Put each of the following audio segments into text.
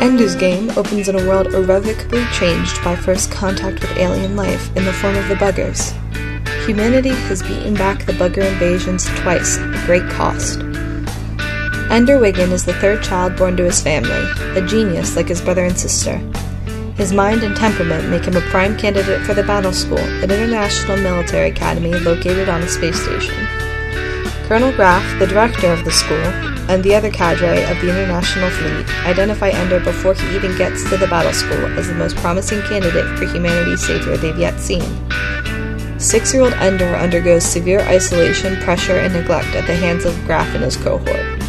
Ender's Game opens in a world irrevocably changed by first contact with alien life in the form of the buggers. Humanity has beaten back the bugger invasions twice at great cost. Ender Wiggin is the third child born to his family, a genius like his brother and sister. His mind and temperament make him a prime candidate for the Battle School, an international military academy located on a space station. Colonel Graff, the director of the school, and the other cadre of the International Fleet identify Ender before he even gets to the battle school as the most promising candidate for humanity's savior they've yet seen. Six year old Ender undergoes severe isolation, pressure, and neglect at the hands of Graff and his cohort.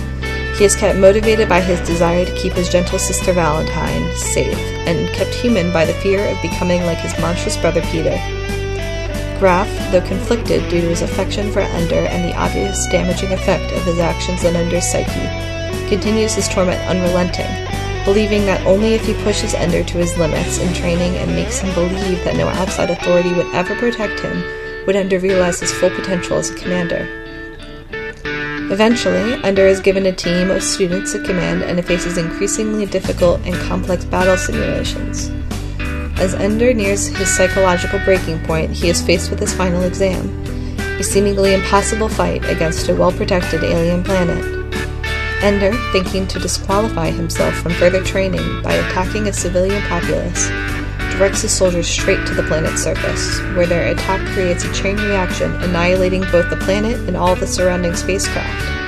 He is kept motivated by his desire to keep his gentle sister Valentine safe, and kept human by the fear of becoming like his monstrous brother Peter. Graff, though conflicted due to his affection for Ender and the obvious damaging effect of his actions on Ender's psyche, continues his torment unrelenting, believing that only if he pushes Ender to his limits in training and makes him believe that no outside authority would ever protect him, would Ender realize his full potential as a commander. Eventually, Ender is given a team of students to command and faces increasingly difficult and complex battle simulations. As Ender nears his psychological breaking point, he is faced with his final exam a seemingly impossible fight against a well protected alien planet. Ender, thinking to disqualify himself from further training by attacking a civilian populace, directs his soldiers straight to the planet's surface, where their attack creates a chain reaction, annihilating both the planet and all the surrounding spacecraft.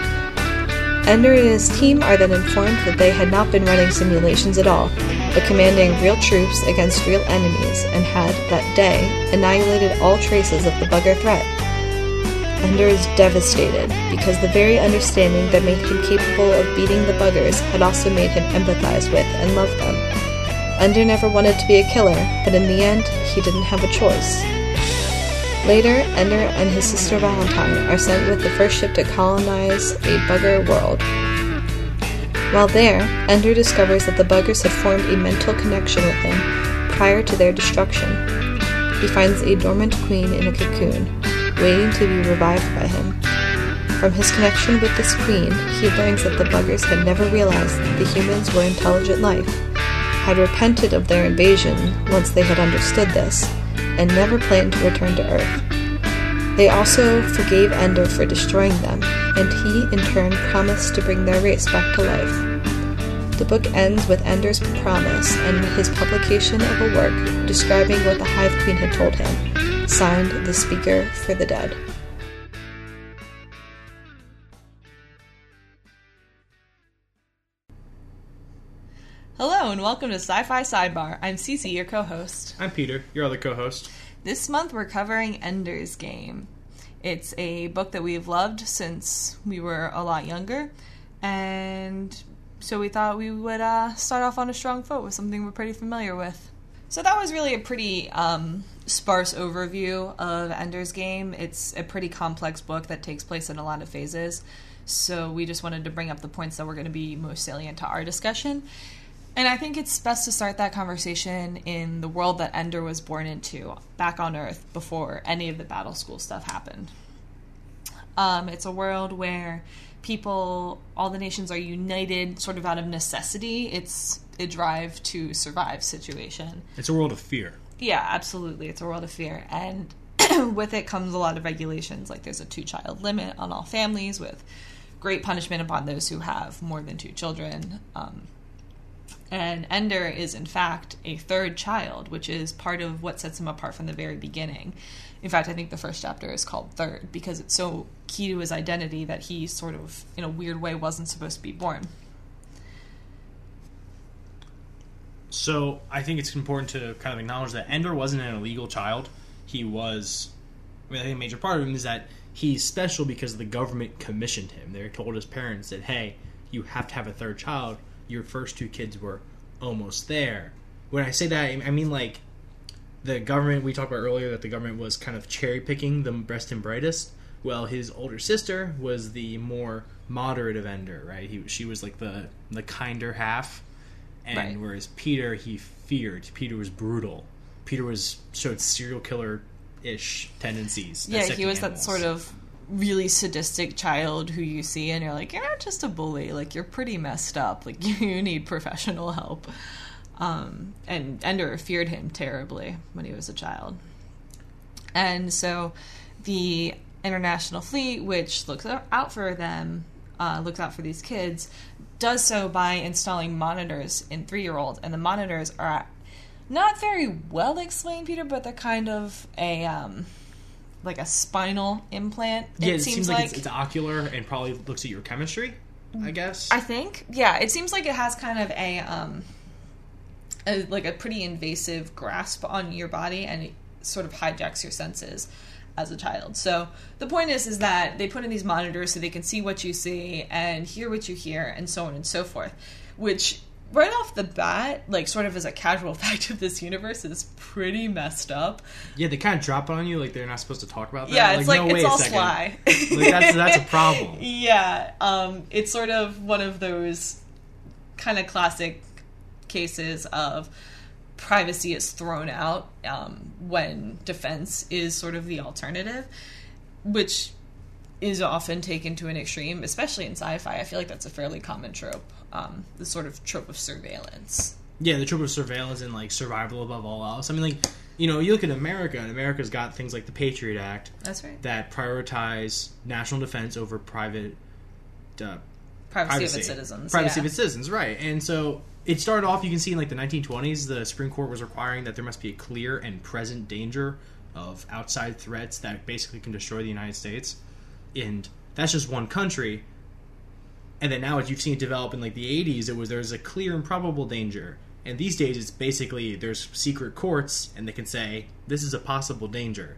Ender and his team are then informed that they had not been running simulations at all, but commanding real troops against real enemies, and had, that day, annihilated all traces of the bugger threat. Ender is devastated, because the very understanding that made him capable of beating the buggers had also made him empathize with and love them. Ender never wanted to be a killer, but in the end, he didn't have a choice. Later, Ender and his sister Valentine are sent with the first ship to colonize a bugger world. While there, Ender discovers that the buggers had formed a mental connection with him prior to their destruction. He finds a dormant queen in a cocoon, waiting to be revived by him. From his connection with this queen, he learns that the buggers had never realized that the humans were intelligent life, had repented of their invasion once they had understood this, and never planned to return to Earth. They also forgave Ender for destroying them, and he, in turn, promised to bring their race back to life. The book ends with Ender's promise and his publication of a work describing what the Hive Queen had told him, signed The Speaker for the Dead. And welcome to Sci-Fi Sidebar. I'm Cece, your co-host. I'm Peter, your other co-host. This month we're covering Ender's Game. It's a book that we've loved since we were a lot younger, and so we thought we would uh, start off on a strong foot with something we're pretty familiar with. So that was really a pretty um, sparse overview of Ender's Game. It's a pretty complex book that takes place in a lot of phases. So we just wanted to bring up the points that were going to be most salient to our discussion. And I think it's best to start that conversation in the world that Ender was born into, back on Earth, before any of the battle school stuff happened. Um, it's a world where people, all the nations are united sort of out of necessity. It's a drive to survive situation. It's a world of fear. Yeah, absolutely. It's a world of fear. And with it comes a lot of regulations. Like there's a two child limit on all families with great punishment upon those who have more than two children. Um, and Ender is, in fact, a third child, which is part of what sets him apart from the very beginning. In fact, I think the first chapter is called Third because it's so key to his identity that he sort of, in a weird way, wasn't supposed to be born. So I think it's important to kind of acknowledge that Ender wasn't an illegal child. He was, I, mean, I think a major part of him is that he's special because the government commissioned him. They told his parents that, hey, you have to have a third child. Your first two kids were almost there. When I say that, I mean like the government. We talked about earlier that the government was kind of cherry picking the best and brightest. Well, his older sister was the more moderate of Ender, right? He, she was like the the kinder half, and Right. whereas Peter, he feared. Peter was brutal. Peter was showed serial killer ish tendencies. Yeah, he was that sort of really sadistic child who you see and you're like, you're not just a bully, like you're pretty messed up, like you need professional help. Um, and Ender feared him terribly when he was a child. And so the International Fleet, which looks out for them, uh, looks out for these kids, does so by installing monitors in three year olds. And the monitors are not very well explained, Peter, but they're kind of a. Um, like a spinal implant. Yeah, it, it seems, like, it's, it's, ocular and probably looks at your chemistry. I guess. I think. Yeah, it seems like it has kind of a um, a, like a pretty invasive grasp on your body, and it sort of hijacks your senses as a child. So the point is is that they put in these monitors so they can see what you see and hear what you hear and so on and so forth, which right off the bat, like sort of as a casual fact of this universe, is pretty messed up. Yeah, they kind of drop it on you like they're not supposed to talk about that. Yeah, it's like, like no, it's all sly. like that's that's a problem. Yeah, um, it's sort of one of those kind of classic cases of privacy is thrown out um, when defense is sort of the alternative, which is often taken to an extreme, especially in sci-fi. I feel like that's a fairly common trope um, the sort of trope of surveillance. Yeah, the trope of surveillance and like survival above all else. I mean, like you know, you look at America, and America's got things like the Patriot Act. That's right. That prioritize national defense over private uh, privacy, privacy, of its citizens. Privacy yeah. of its citizens, right? And so it started off. You can see in like the 1920s, the Supreme Court was requiring that there must be a clear and present danger of outside threats that basically can destroy the United States, and that's just one country and then now as you've seen it develop in like the 80s it was there's a clear and probable danger. And these days it's basically there's secret courts and they can say this is a possible danger.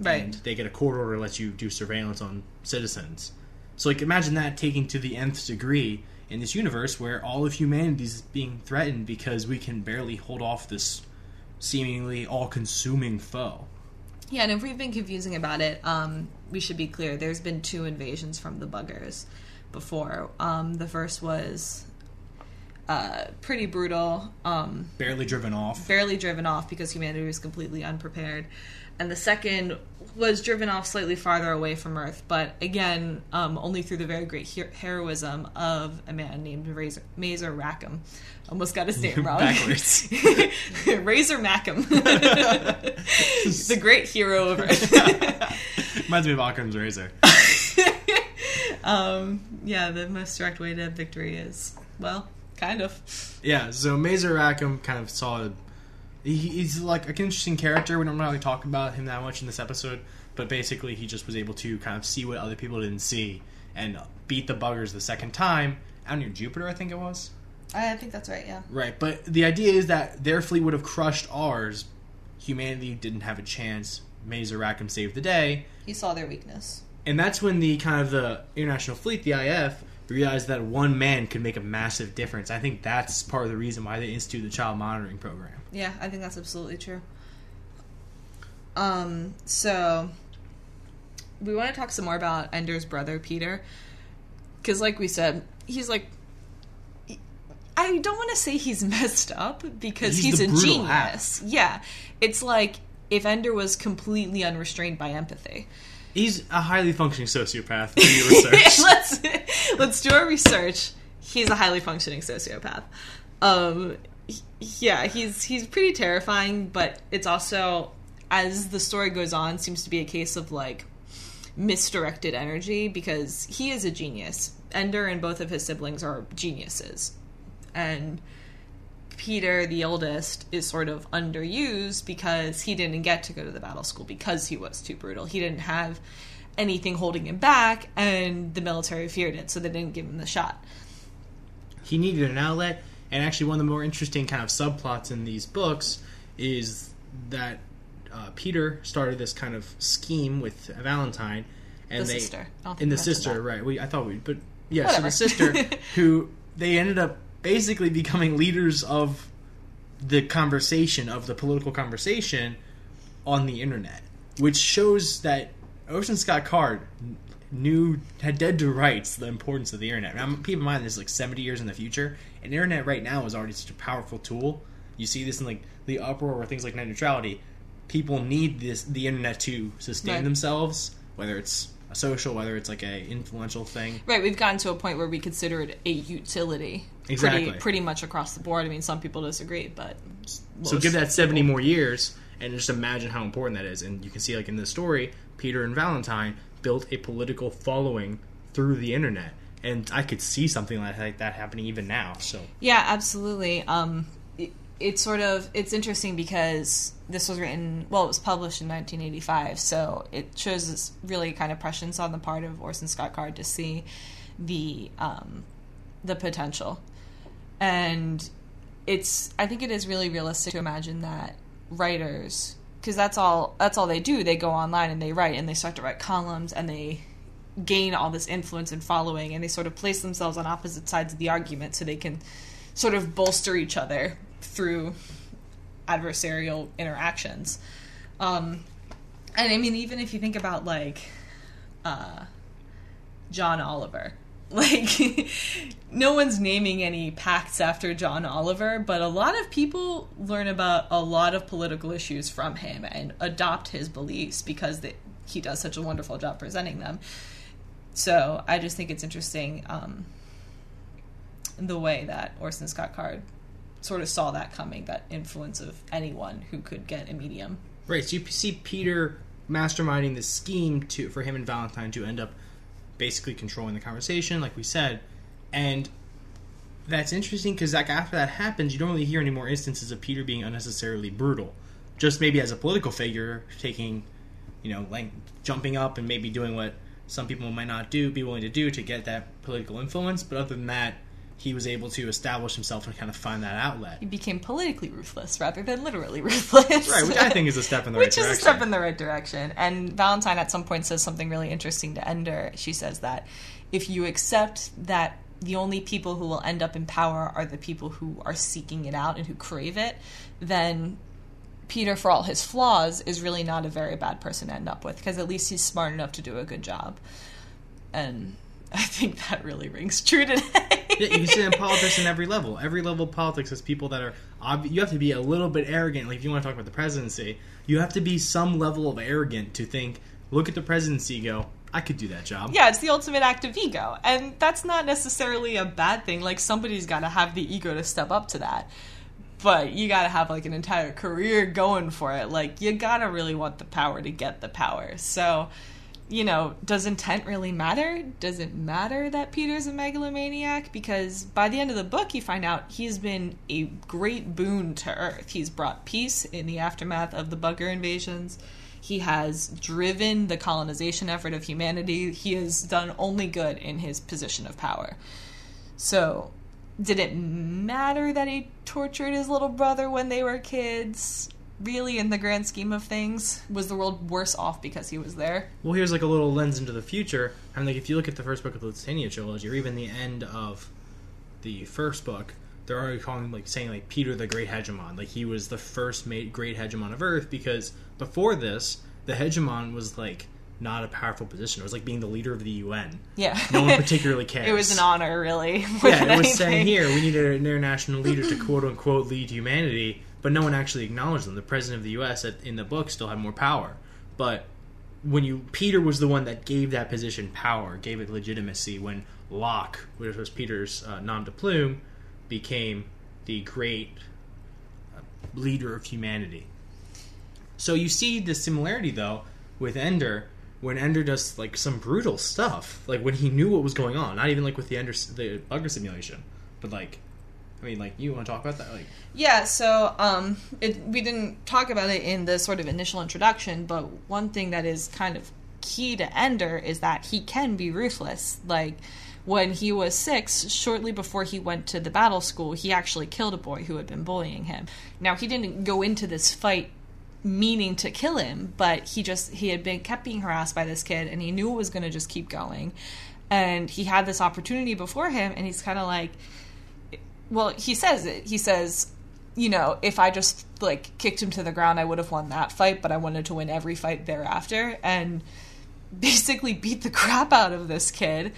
Right. And they get a court order that lets you do surveillance on citizens. So like imagine that taking to the nth degree in this universe where all of humanity is being threatened because we can barely hold off this seemingly all-consuming foe. Yeah, and if we've been confusing about it, um, we should be clear. There's been two invasions from the buggers before. Um, the first was uh, pretty brutal. Um, barely driven off. Barely driven off because humanity was completely unprepared. And the second was driven off slightly farther away from Earth, but again, um, only through the very great her- heroism of a man named Razor- Mazer Rackham. Almost got his name wrong. Backwards. Razor Mackham. the great hero of Earth. Reminds me of Occam's razor um, yeah, the most direct way to victory is, well, kind of. Yeah, so Mazer Rackham kind of saw. He, he's like an interesting character. We don't really talk about him that much in this episode, but basically, he just was able to kind of see what other people didn't see and beat the buggers the second time out near Jupiter, I think it was. I think that's right, yeah. Right, but the idea is that their fleet would have crushed ours. Humanity didn't have a chance. Mazer Rackham saved the day. He saw their weakness and that's when the kind of the international fleet, the IF, realized that one man could make a massive difference. I think that's part of the reason why they instituted the child monitoring program. Yeah, I think that's absolutely true. Um, so we want to talk some more about Ender's brother Peter, because, like we said, he's like. I don't want to say he's messed up because he's, he's a genius. Yeah, it's like if Ender was completely unrestrained by empathy. He's a highly functioning sociopath. Do your research. let's let's do our research. He's a highly functioning sociopath. Um, yeah, he's he's pretty terrifying, but it's also as the story goes on seems to be a case of like misdirected energy because he is a genius. Ender and both of his siblings are geniuses, and Peter, the oldest, is sort of underused because he didn't get to go to the battle school because he was too brutal. He didn't have anything holding him back, and the military feared it, so they didn't give him the shot. He needed an outlet, and actually, one of the more interesting kind of subplots in these books is that uh, Peter started this kind of scheme with Valentine, and the they sister. and the sister, right? We I thought we, but yeah, Whatever. so the sister who they ended up basically becoming leaders of the conversation of the political conversation on the internet, which shows that Orson Scott Card knew had dead to rights the importance of the internet. Now, keep in mind this is like seventy years in the future, and internet right now is already such a powerful tool. You see this in like the uproar or things like net neutrality. People need this the internet to sustain right. themselves, whether it's a social, whether it's like a influential thing. Right, we've gotten to a point where we consider it a utility. Exactly. Pretty, pretty much across the board. I mean, some people disagree, but. So give that 70 people- more years and just imagine how important that is. And you can see, like in this story, Peter and Valentine built a political following through the internet. And I could see something like like that happening even now. So Yeah, absolutely. Um, it, it's sort of it's interesting because this was written well, it was published in 1985, so it shows this really kind of prescience on the part of Orson Scott Card to see the um, the potential, and it's I think it is really realistic to imagine that writers because that's all that's all they do. They go online and they write and they start to write columns and they gain all this influence and following and they sort of place themselves on opposite sides of the argument so they can sort of bolster each other through adversarial interactions. Um, and i mean even if you think about like uh, john oliver like no one's naming any pacts after john oliver but a lot of people learn about a lot of political issues from him and adopt his beliefs because he does such a wonderful job presenting them so I just think it's interesting um, the way that Orson Scott Card sort of saw that coming, that influence of anyone who could get a medium. Right. So you see Peter masterminding this scheme to for him and Valentine to end up basically controlling the conversation, like we said, and that's interesting because like after that happens, you don't really hear any more instances of Peter being unnecessarily brutal. Just maybe as a political figure, taking, you know, like jumping up and maybe doing what some people might not do, be willing to do to get that political influence. But other than that, he was able to establish himself and kind of find that outlet. He became politically ruthless rather than literally ruthless. Right, which I think is a step in the right Which is a step in the right direction. And Valentine at some point says something really interesting to Ender. She says that if you accept that the only people who will end up in power are the people who are seeking it out and who crave it, then Peter, for all his flaws, is really not a very bad person to end up with because at least he's smart enough to do a good job. And I think that really rings true today. Yeah, you can see that in politics in every level. Every level of politics has people that are. Ob- you have to be a little bit arrogant. Like if you want to talk about the presidency, you have to be some level of arrogant to think, look at the presidency, go, I could do that job. yeah, it's the ultimate act of ego. And that's not necessarily a bad thing. Like, somebody's got to have the ego to step up to that. But you got to have, like, an entire career going for it. Like, you got to really want the power to get the power. So, you know, does intent really matter? Does it matter that Peter's a megalomaniac? Because by the end of the book, you find out he's been a great boon to Earth. He's brought peace in the aftermath of the bugger invasions. He has driven the colonization effort of humanity. He has done only good in his position of power. So, did it matter that he tortured his little brother when they were kids? Really, in the grand scheme of things, was the world worse off because he was there? Well, here's like a little lens into the future. I mean, like if you look at the first book of the Lusitania trilogy, or even the end of the first book, they're already calling like saying like Peter the Great Hegemon, like he was the first made great hegemon of Earth. Because before this, the hegemon was like not a powerful position. It was like being the leader of the UN. Yeah. No one particularly cares. it was an honor, really. Yeah, it was anything. saying here we need an international leader to quote unquote lead humanity, but no one actually acknowledged them. The president of the U.S. At, in the book still had more power, but when you Peter was the one that gave that position power, gave it legitimacy. When Locke, which was Peter's uh, nom de plume, became the great uh, leader of humanity. So you see the similarity though with Ender when Ender does like some brutal stuff, like when he knew what was going on. Not even like with the Ender the bugger simulation, but like, I mean, like you want to talk about that? Like, Yeah, so um, it, we didn't talk about it in the sort of initial introduction, but one thing that is kind of key to Ender is that he can be ruthless. Like when he was six, shortly before he went to the battle school, he actually killed a boy who had been bullying him. Now he didn't go into this fight meaning to kill him, but he just he had been kept being harassed by this kid, and he knew it was going to just keep going. And he had this opportunity before him, and he's kind of like, well, he says it. He says, you know, if I just like kicked him to the ground, I would have won that fight, but I wanted to win every fight thereafter, and basically beat the crap out of this kid.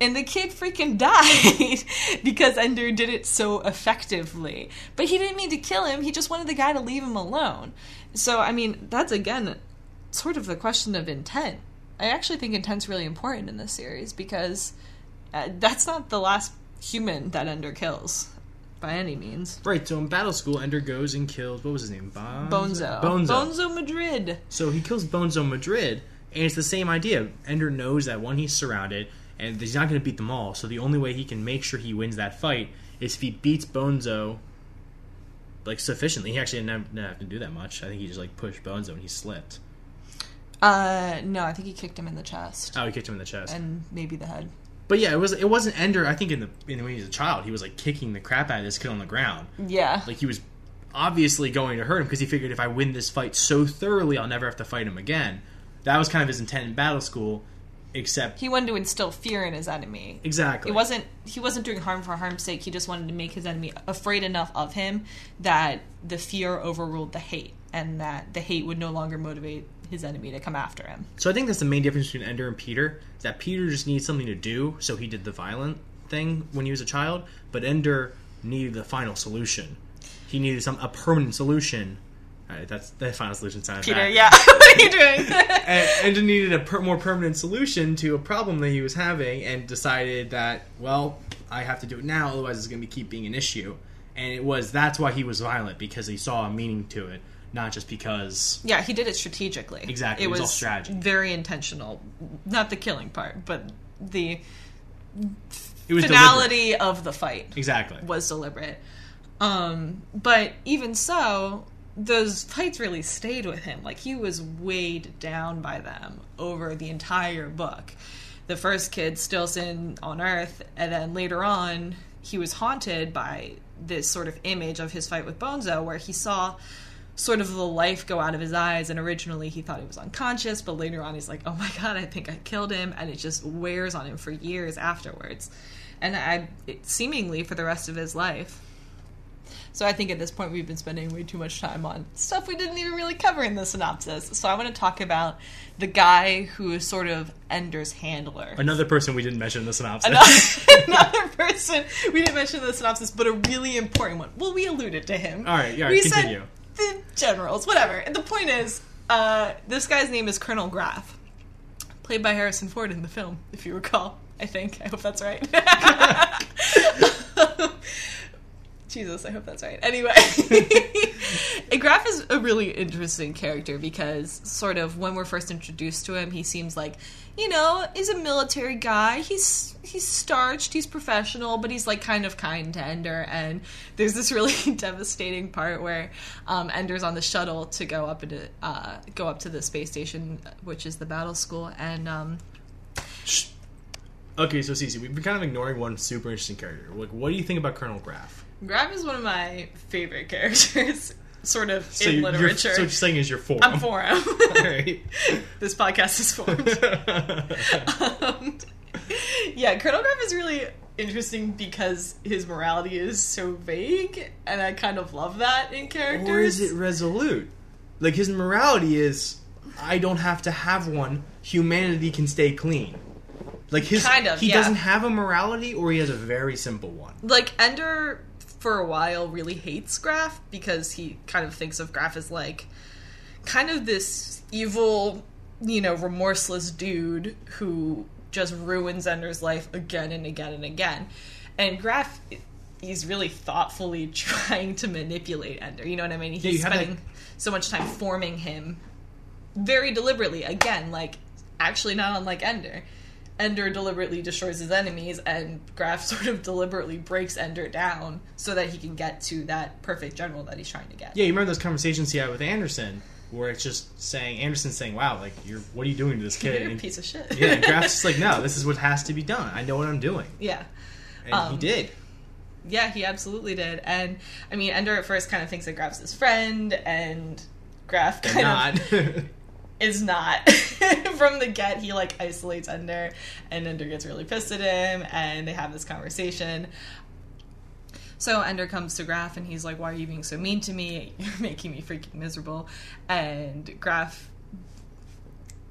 And the kid freaking died because Ender did it so effectively. But he didn't mean to kill him, he just wanted the guy to leave him alone. So, I mean, that's again sort of the question of intent. I actually think Intent's really important in this series because uh, that's not the last human that Ender kills by any means. Right, so in Battle School, Ender goes and kills what was his name? Bonzo. Bonzo. Bonzo. Bonzo Madrid. So he kills Bonzo Madrid, and it's the same idea. Ender knows that one, he's surrounded, and he's not going to beat them all. So the only way he can make sure he wins that fight is if he beats Bonzo like sufficiently. He actually didn't have, didn't have to do that much. I think he just like pushed Bonzo and he slipped. Uh, no, I think he kicked him in the chest Oh, he kicked him in the chest. and maybe the head. But yeah, it was it wasn't Ender. I think in the in when he was a child, he was like kicking the crap out of this kid on the ground. Yeah. Like he was obviously going to hurt him because he figured if I win this fight so thoroughly, I'll never have to fight him again. That was kind of his intent in Battle School, except he wanted to instill fear in his enemy. exactly It wasn't he wasn't doing harm for harm's sake. He just wanted to make his enemy afraid enough of him that the fear overruled the hate and that the hate would no longer motivate his enemy to come after him. So I think that's the main difference between Ender and Peter. Is that Peter just needs something to do, so he did the violent thing when he was a child. But Ender needed the final solution. He needed some a permanent solution. Right, that's the final solution. Sounded Peter, bad. yeah. what are you doing? and, Ender needed a per- more permanent solution to a problem that he was having, and decided that well, I have to do it now, otherwise it's going to keep being an issue. And it was that's why he was violent because he saw a meaning to it, not just because yeah, he did it strategically. Exactly, it was all strategy. Very intentional. Not the killing part, but the it was deliberate. finality of the fight. Exactly. was deliberate. Um, but even so, those fights really stayed with him. Like he was weighed down by them over the entire book. The first kid Stilson on Earth, and then later on, he was haunted by this sort of image of his fight with Bonzo, where he saw sort of the life go out of his eyes. And originally, he thought he was unconscious, but later on, he's like, "Oh my god, I think I killed him," and it just wears on him for years afterwards, and I it, seemingly for the rest of his life. So I think at this point we've been spending way too much time on stuff we didn't even really cover in the synopsis. So I want to talk about the guy who is sort of Ender's handler. Another person we didn't mention in the synopsis. Another, another person we didn't mention in the synopsis, but a really important one. Well, we alluded to him. All right, yeah, we continue. said the generals, whatever. And the point is, uh, this guy's name is Colonel Graff, played by Harrison Ford in the film, if you recall. I think. I hope that's right. Jesus, I hope that's right. Anyway, Graff is a really interesting character because, sort of, when we're first introduced to him, he seems like, you know, he's a military guy. He's he's starched, he's professional, but he's like kind of kind to Ender. And there's this really devastating part where um, Ender's on the shuttle to go up into uh, go up to the space station, which is the battle school, and um, Okay, so Cece, we've been kind of ignoring one super interesting character. Like, what do you think about Colonel Graff? Graff is one of my favorite characters, sort of So in literature. so what you're saying is you're for I'm him. for him. Alright. this podcast is formed. um, yeah, Colonel Graff is really interesting because his morality is so vague, and I kind of love that in characters. or is it resolute? Like his morality is, I don't have to have one. Humanity can stay clean. Like his, Kind of, he yeah. doesn't have a morality, or he has a very simple one. like Ender for a while really hates Graff because he kind of thinks of Graff as like kind of this evil, you know, remorseless dude who just ruins Ender's life again and again and again. And Graff he's really thoughtfully trying to manipulate Ender. You know what I mean? He's to- spending so much time forming him very deliberately. Again, like actually not unlike Ender. Ender deliberately destroys his enemies, and Graff sort of deliberately breaks Ender down so that he can get to that perfect general that he's trying to get. Yeah, you remember those conversations he had with Anderson, where it's just saying Anderson saying, "Wow, like you're, what are you doing to this kid?" You're a piece of shit. yeah, and Graff's just like, "No, this is what has to be done. I know what I'm doing," yeah. and he Um, did. Yeah, he absolutely did. And I mean, Ender at first kind of thinks that Graff's his friend, and Graff kind of not. is not. From the get, he like isolates Ender, and Ender gets really pissed at him, and they have this conversation. So Ender comes to Graff, and he's like, "Why are you being so mean to me? You're making me freaking miserable." And Graff,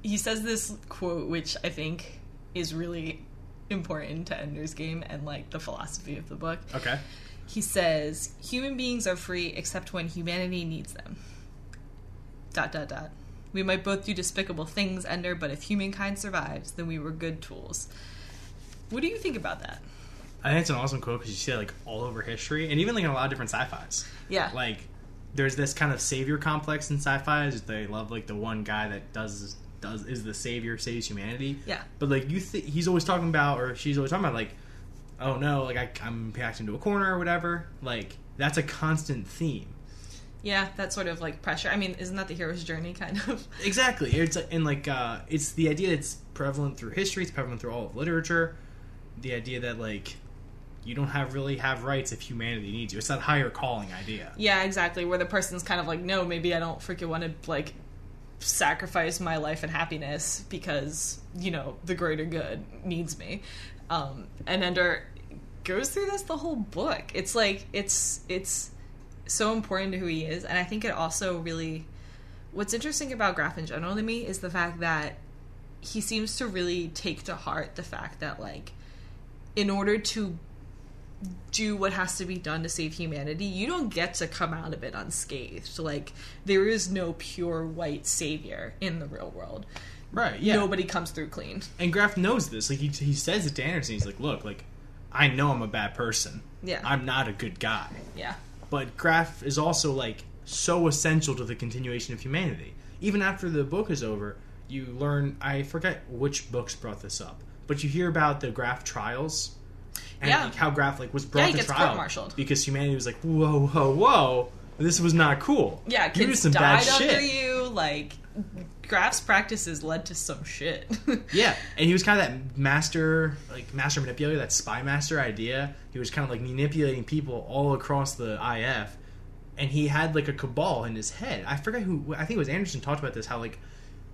he says this quote, which I think is really important to Ender's game and like the philosophy of the book. okay. He says, "Human beings are free except when humanity needs them." Dot dot dot. We might both do despicable things, Ender, but if humankind survives, then we were good tools. What do you think about that? I think it's an awesome quote because you see it like all over history and even like in a lot of different sci-fi's. Yeah. Like there's this kind of savior complex in sci-fi's. They love like the one guy that does does is the savior, saves humanity. Yeah. But like you, th- he's always talking about, or she's always talking about, like, oh no, like I, I'm packed into a corner or whatever. Like that's a constant theme. Yeah, that sort of like pressure. I mean, isn't that the hero's journey kind of? Exactly. It's and like uh, it's the idea that's prevalent through history. It's prevalent through all of literature. The idea that like you don't have really have rights if humanity needs you. It's that higher calling idea. Yeah, exactly. Where the person's kind of like, no, maybe I don't freaking want to like sacrifice my life and happiness because you know the greater good needs me. Um, and Ender goes through this the whole book. It's like it's it's so important to who he is, and I think it also really. What's interesting about Graff in general to me is the fact that he seems to really take to heart the fact that like in order to do what has to be done to save humanity, you don't get to come out of it unscathed. Like there is no pure white savior in the real world. Right. Yeah. Nobody comes through clean. And Graff knows this. Like he he says it to Anderson. He's like, look, like I know I'm a bad person. Yeah. I'm not a good guy. Yeah. But Graff is also like so essential to the continuation of humanity. Even after the book is over, you learn. I forget which books brought this up, but you hear about the Graff trials. And Yeah. like how Graff like was Yeah, brought he to gets trial because humanity was like, whoa, whoa, whoa, this was not cool. Yeah, you did kids some died bad under shit. you. Like Graff's practices led to some shit. Yeah, and he was kind of that master, like master manipulator, that spy master idea. He was kind of like manipulating people all across the IF, and he had like a cabal in his head. I forget who. I think it was Anderson talked about this. How like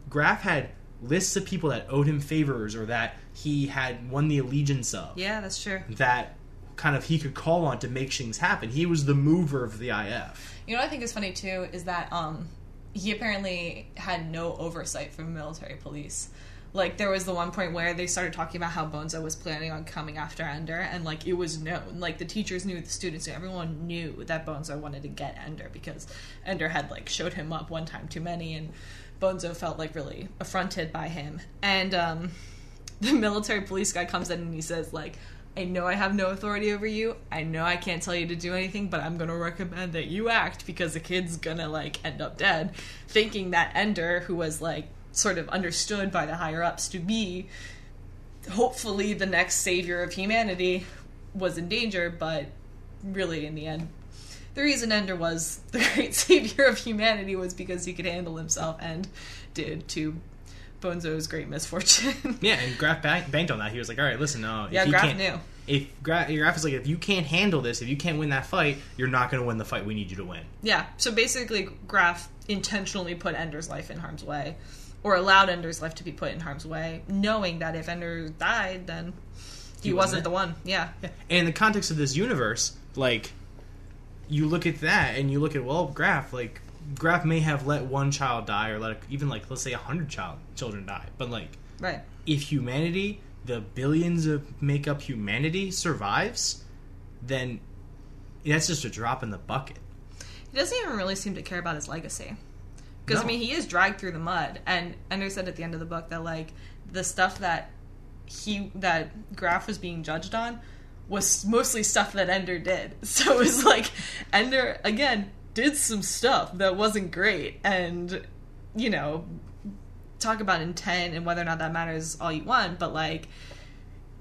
Graff had lists of people that owed him favors or that he had won the allegiance of. yeah, that's true. That kind of he could call on to make things happen. He was the mover of the IF. You know what I think is funny too is that um he apparently had no oversight from military police. Like there was the one point where they started talking about how Bonzo was planning on coming after Ender, and like it was known, like the teachers knew, the students knew, everyone knew that Bonzo wanted to get Ender because Ender had like showed him up one time too many, and Bonzo felt like really affronted by him. And um, the military police guy comes in and he says like. I know I have no authority over you. I know I can't tell you to do anything, but I'm gonna recommend that you act because the kid's gonna like end up dead. Thinking that Ender, who was like sort of understood by the higher ups to be hopefully the next savior of humanity, was in danger, but really in the end the reason Ender was the great savior of humanity was because he could handle himself and did to Bonzo's great misfortune. Yeah, and Graff banked on that. He was like, "All right, listen, no, if Yeah, he Graff knew. If Graff, Graff is like, if you can't handle this, if you can't win that fight, you're not going to win the fight. We need you to win." Yeah, so basically, Graff intentionally put Ender's life in harm's way, or allowed Ender's life to be put in harm's way, knowing that if Ender died, then he, He wasn't wasn't the one. Yeah. And in the context of this universe, like you look at that and you look at well, Graff, like Graff may have let one child die or let even like let's say a hundred child children die, but like Right. if humanity, the billions of make up humanity survives, then that's just a drop in the bucket. He doesn't even really seem to care about his legacy. Because, I mean, he is dragged through the mud. And Ender said at the end of the book that, like, the stuff that he, that Graff was being judged on was mostly stuff that Ender did. So it was like, Ender, again, did some stuff that wasn't great. And, you know, talk about intent and whether or not that matters all you want, but, like,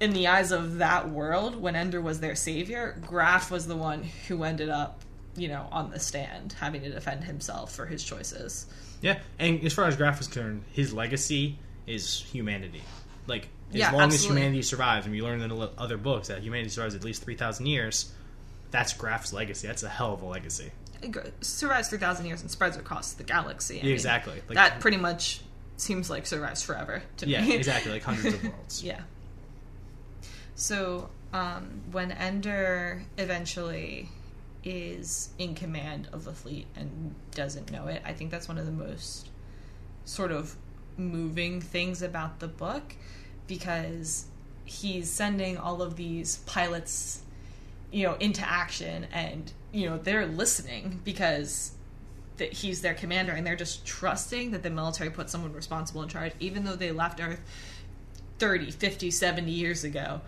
in the eyes of that world, when Ender was their savior, Graff was the one who ended up, you know, on the stand, having to defend himself for his choices. Yeah, and as far as Graff is concerned, his legacy is humanity. Like as Yeah, long as humanity survives, and we learn in other books that humanity survives at least three thousand years, that's Graff's legacy. That's a hell of a legacy. Survives 3,000 years and spreads across the galaxy. I Yeah, mean, exactly. Like- that pretty much seems like survives forever to Yeah, me. Yeah, exactly. Like hundreds of worlds. Yeah. So, um, when Ender eventually is in command of the fleet and doesn't know it, I think that's one of the most sort of moving things about the book because he's sending all of these pilots, you know, into action and, you know, they're listening because that he's their commander, and they're just trusting that the military put someone responsible in charge, even though they left Earth 30, 50, 70 years ago,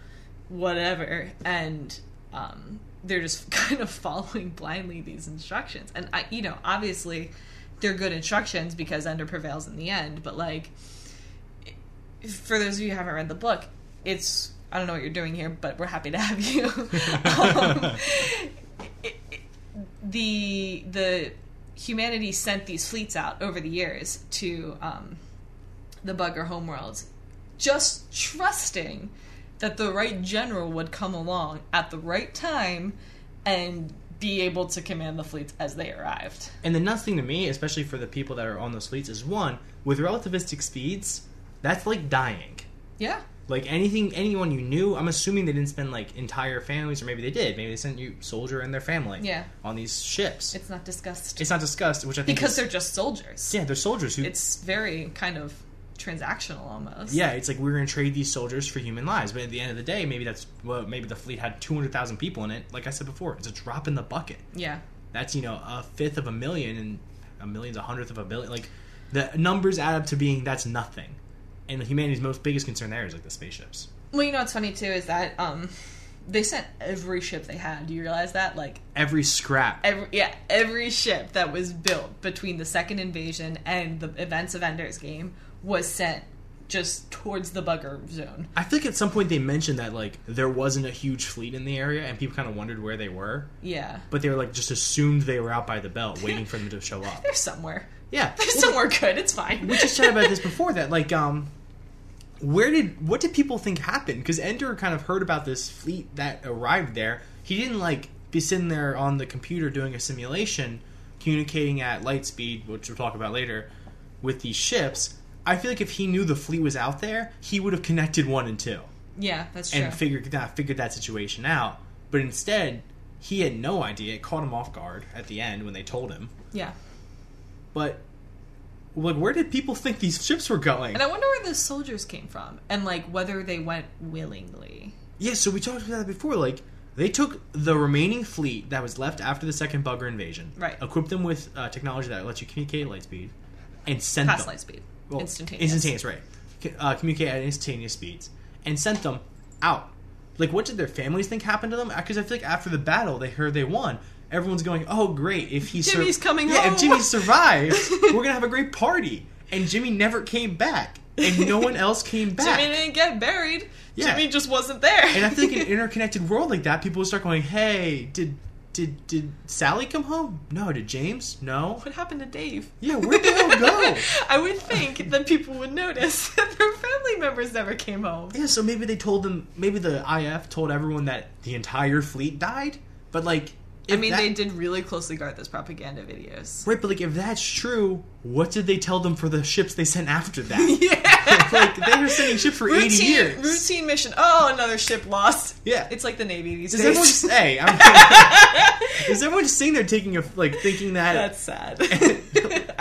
whatever, and um, they're just kind of following blindly these instructions. And I, you know, obviously they're good instructions because Ender prevails in the end, but like for those of you who haven't read the book, it's I don't know what you're doing here, but we're happy to have you. um, it, it, the the humanity sent these fleets out over the years to um, the bugger homeworlds, just trusting that the right general would come along at the right time and be able to command the fleets as they arrived. And the nuts thing to me, especially for the people that are on those fleets, is one with relativistic speeds. That's like dying. Yeah. Like anything, anyone you knew, I'm assuming they didn't spend like entire families, or maybe they did. Maybe they sent you soldier and their family. Yeah. On these ships. It's not discussed. It's not discussed, which I think because is- they're just soldiers. yeah, they're soldiers who It's very kind of transactional almost. yeah, it's like we're going to trade these soldiers for human lives, but at the end of the day, maybe that's well, maybe the fleet had two hundred thousand people in it. Like I said before, it's a drop in the bucket. Yeah. That's you know a fifth of a million, and a million's a hundredth of a billion. Like the numbers add up to being that's nothing. And humanity's most biggest concern there is like the spaceships. Well, you know what's funny too is that um, they sent every ship they had. Do you realize that? Like Every scrap. every yeah, every ship that was built between the second invasion and the events of Ender's Game was sent just towards the bugger zone. I think at some point they mentioned that like there wasn't a huge fleet in the area, and people kind of wondered where they were. Yeah. But they were like just assumed they were out by the belt, waiting for them to show up. They're somewhere. Yeah, They're somewhere good. It's fine. we just chatted about this before that like um where did what did people think happened because ender kind of heard about this fleet that arrived there he didn't like be sitting there on the computer doing a simulation communicating at light speed which we'll talk about later with these ships i feel like if he knew the fleet was out there he would have connected one and two yeah, that's true. and figured that figured that situation out but instead he had no idea it caught him off guard at the end when they told him yeah. but like where did people think these ships were going And I wonder where the soldiers came from and like whether they went willingly. Yeah, so we talked about that before. Like, they took the remaining fleet that was left after the second bugger invasion, Right. Equipped them with uh, technology that lets you communicate at light speed, and sent Past them light speed. Well, instantaneous. instantaneous, right? Uh, communicate at instantaneous speeds, and sent them out. Like, what did their families think happened to them? Because I feel like after the battle, they heard they won. Everyone's going, "Oh, great! If he Jimmy's coming yeah, home." if Jimmy survived, we're gonna have a great party." And Jimmy never came back, and no one else came back. Jimmy didn't get buried. Yeah. Jimmy just wasn't there. And I think in an interconnected world like that, people would start going, "Hey, did did did Sally come home? No. Did James? No. what happened to Dave? Yeah, where did the hell go? I would think that people would notice that their family members never came home. Yeah, so maybe they told them. Maybe the IF told everyone that the entire fleet died. But like, I mean, that- they did really closely guard those propaganda videos. right. But like, if that's true, what did they tell them for the ships they sent after that? Yeah. like they were sending ships for eighty years. routine mission. Oh, another ship lost. Yeah. It's like the Navy these Does days. everyone just hey? I'm, is everyone just sitting there taking a like thinking that That's sad.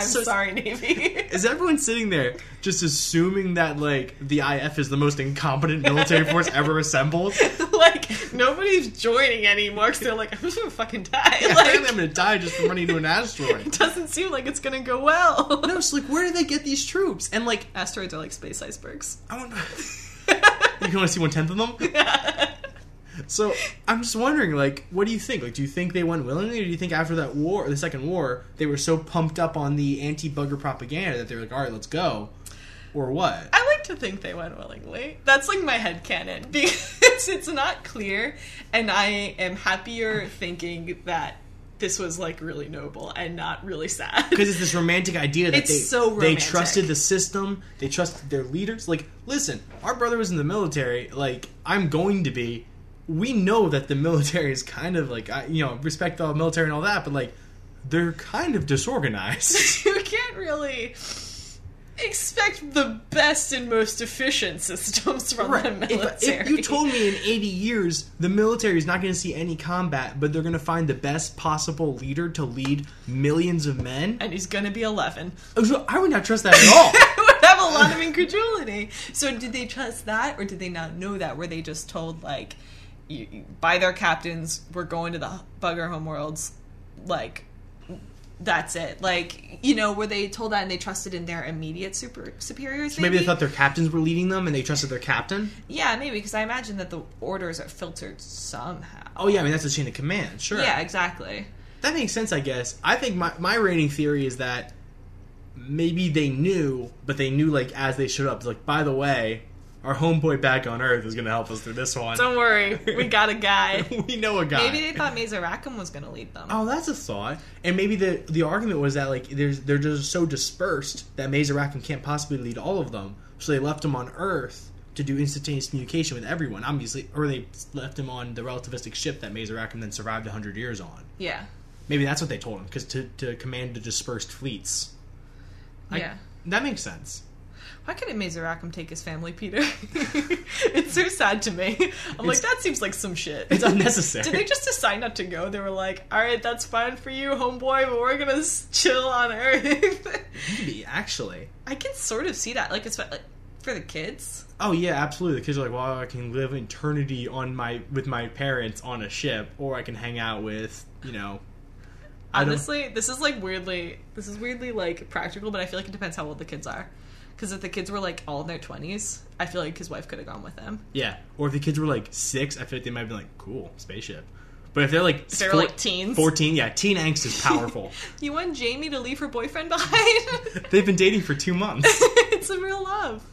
I'm So- sorry, Navy. Is everyone sitting there just assuming that like the IF is the most incompetent military force ever assembled? like nobody's joining anymore because they're like, I'm just gonna fucking die. Yeah, like, I'm gonna die just from running into an asteroid. it doesn't seem like it's gonna go well. No, it's like where do they get these troops? And like Asteroids are like space icebergs. I don't know. you can only see one tenth of them. So I'm just wondering, like, what do you think? Like, do you think they went willingly, or do you think after that war, the second war, they were so pumped up on the anti-bugger propaganda that they were like, all right, let's go, or what? I like to think they went willingly. That's like my head canon because it's not clear, and I am happier thinking that this was like really noble and not really sad. because it's this romantic idea that It's they so they trusted the system, they trusted their leaders. Like, listen, our brother was in the military. Like, I'm going to be. We know that the military is kind of like, I, you know, respect the military and all that, but like, they're kind of disorganized. you can't really expect the best and most efficient systems from the If, military. if you told me in 80 years the military is not going to see any combat, but they're going to find the best possible leader to lead millions of men, and he's gonna be 11. I would not trust that at all. I would have a lot of incredulity. So, did they trust that, or did they not know that? Were they just told, like, you, by their captains, we're going to the bugger homeworlds, like, that's it. Like, you know, were they told that and they trusted in their immediate super superiors? Maybe they thought their captains were leading them and they trusted their captain. Yeah, maybe because I imagine that the orders are filtered somehow. Oh yeah, I mean that's the chain of command. Sure. Yeah, exactly. That makes sense, I guess. I think my my rating theory is that maybe they knew, but they knew like as they showed up. Like, by the way, our homeboy back on Earth is going to help us through this one. Don't worry, we got a guy. we know a guy. Maybe they thought Mazer Rackham was going to lead them. Oh, that's a thought. And maybe the the argument was that like there's they're just so dispersed that Mazer Rackham can't possibly lead all of them, so they left him on Earth to do instantaneous communication with everyone. Obviously, or they left him on the relativistic ship that Mazer Rackham then survived hundred years on. Yeah. Maybe that's what they told him because to to command the dispersed fleets. I- Yeah. that makes sense. Why couldn't Mazer Rackham take his family, Peter? it's so sad to me. I'm like, that seems like some shit. It's unnecessary. Did they just decide not to go? They were like, all right, that's fine for you, homeboy, but we're gonna chill on Earth. Maybe actually. I can sort of see that, like, it's like for the kids. Oh yeah, absolutely. The kids are like, well, I can live eternity on my with my parents on a ship, or I can hang out with you know. Honestly, this is like weirdly, this is weirdly like practical, but I feel like it depends how old the kids are. Because if the kids were like all in their twenties, I feel like his wife could have gone with them. Yeah, or if the kids were like six, I feel like they might have been like, cool, spaceship. But if they're like If they were four- like teens, fourteen, yeah, teen angst is powerful. you want Jamie to leave her boyfriend behind? They've been dating for two months. it's a real love.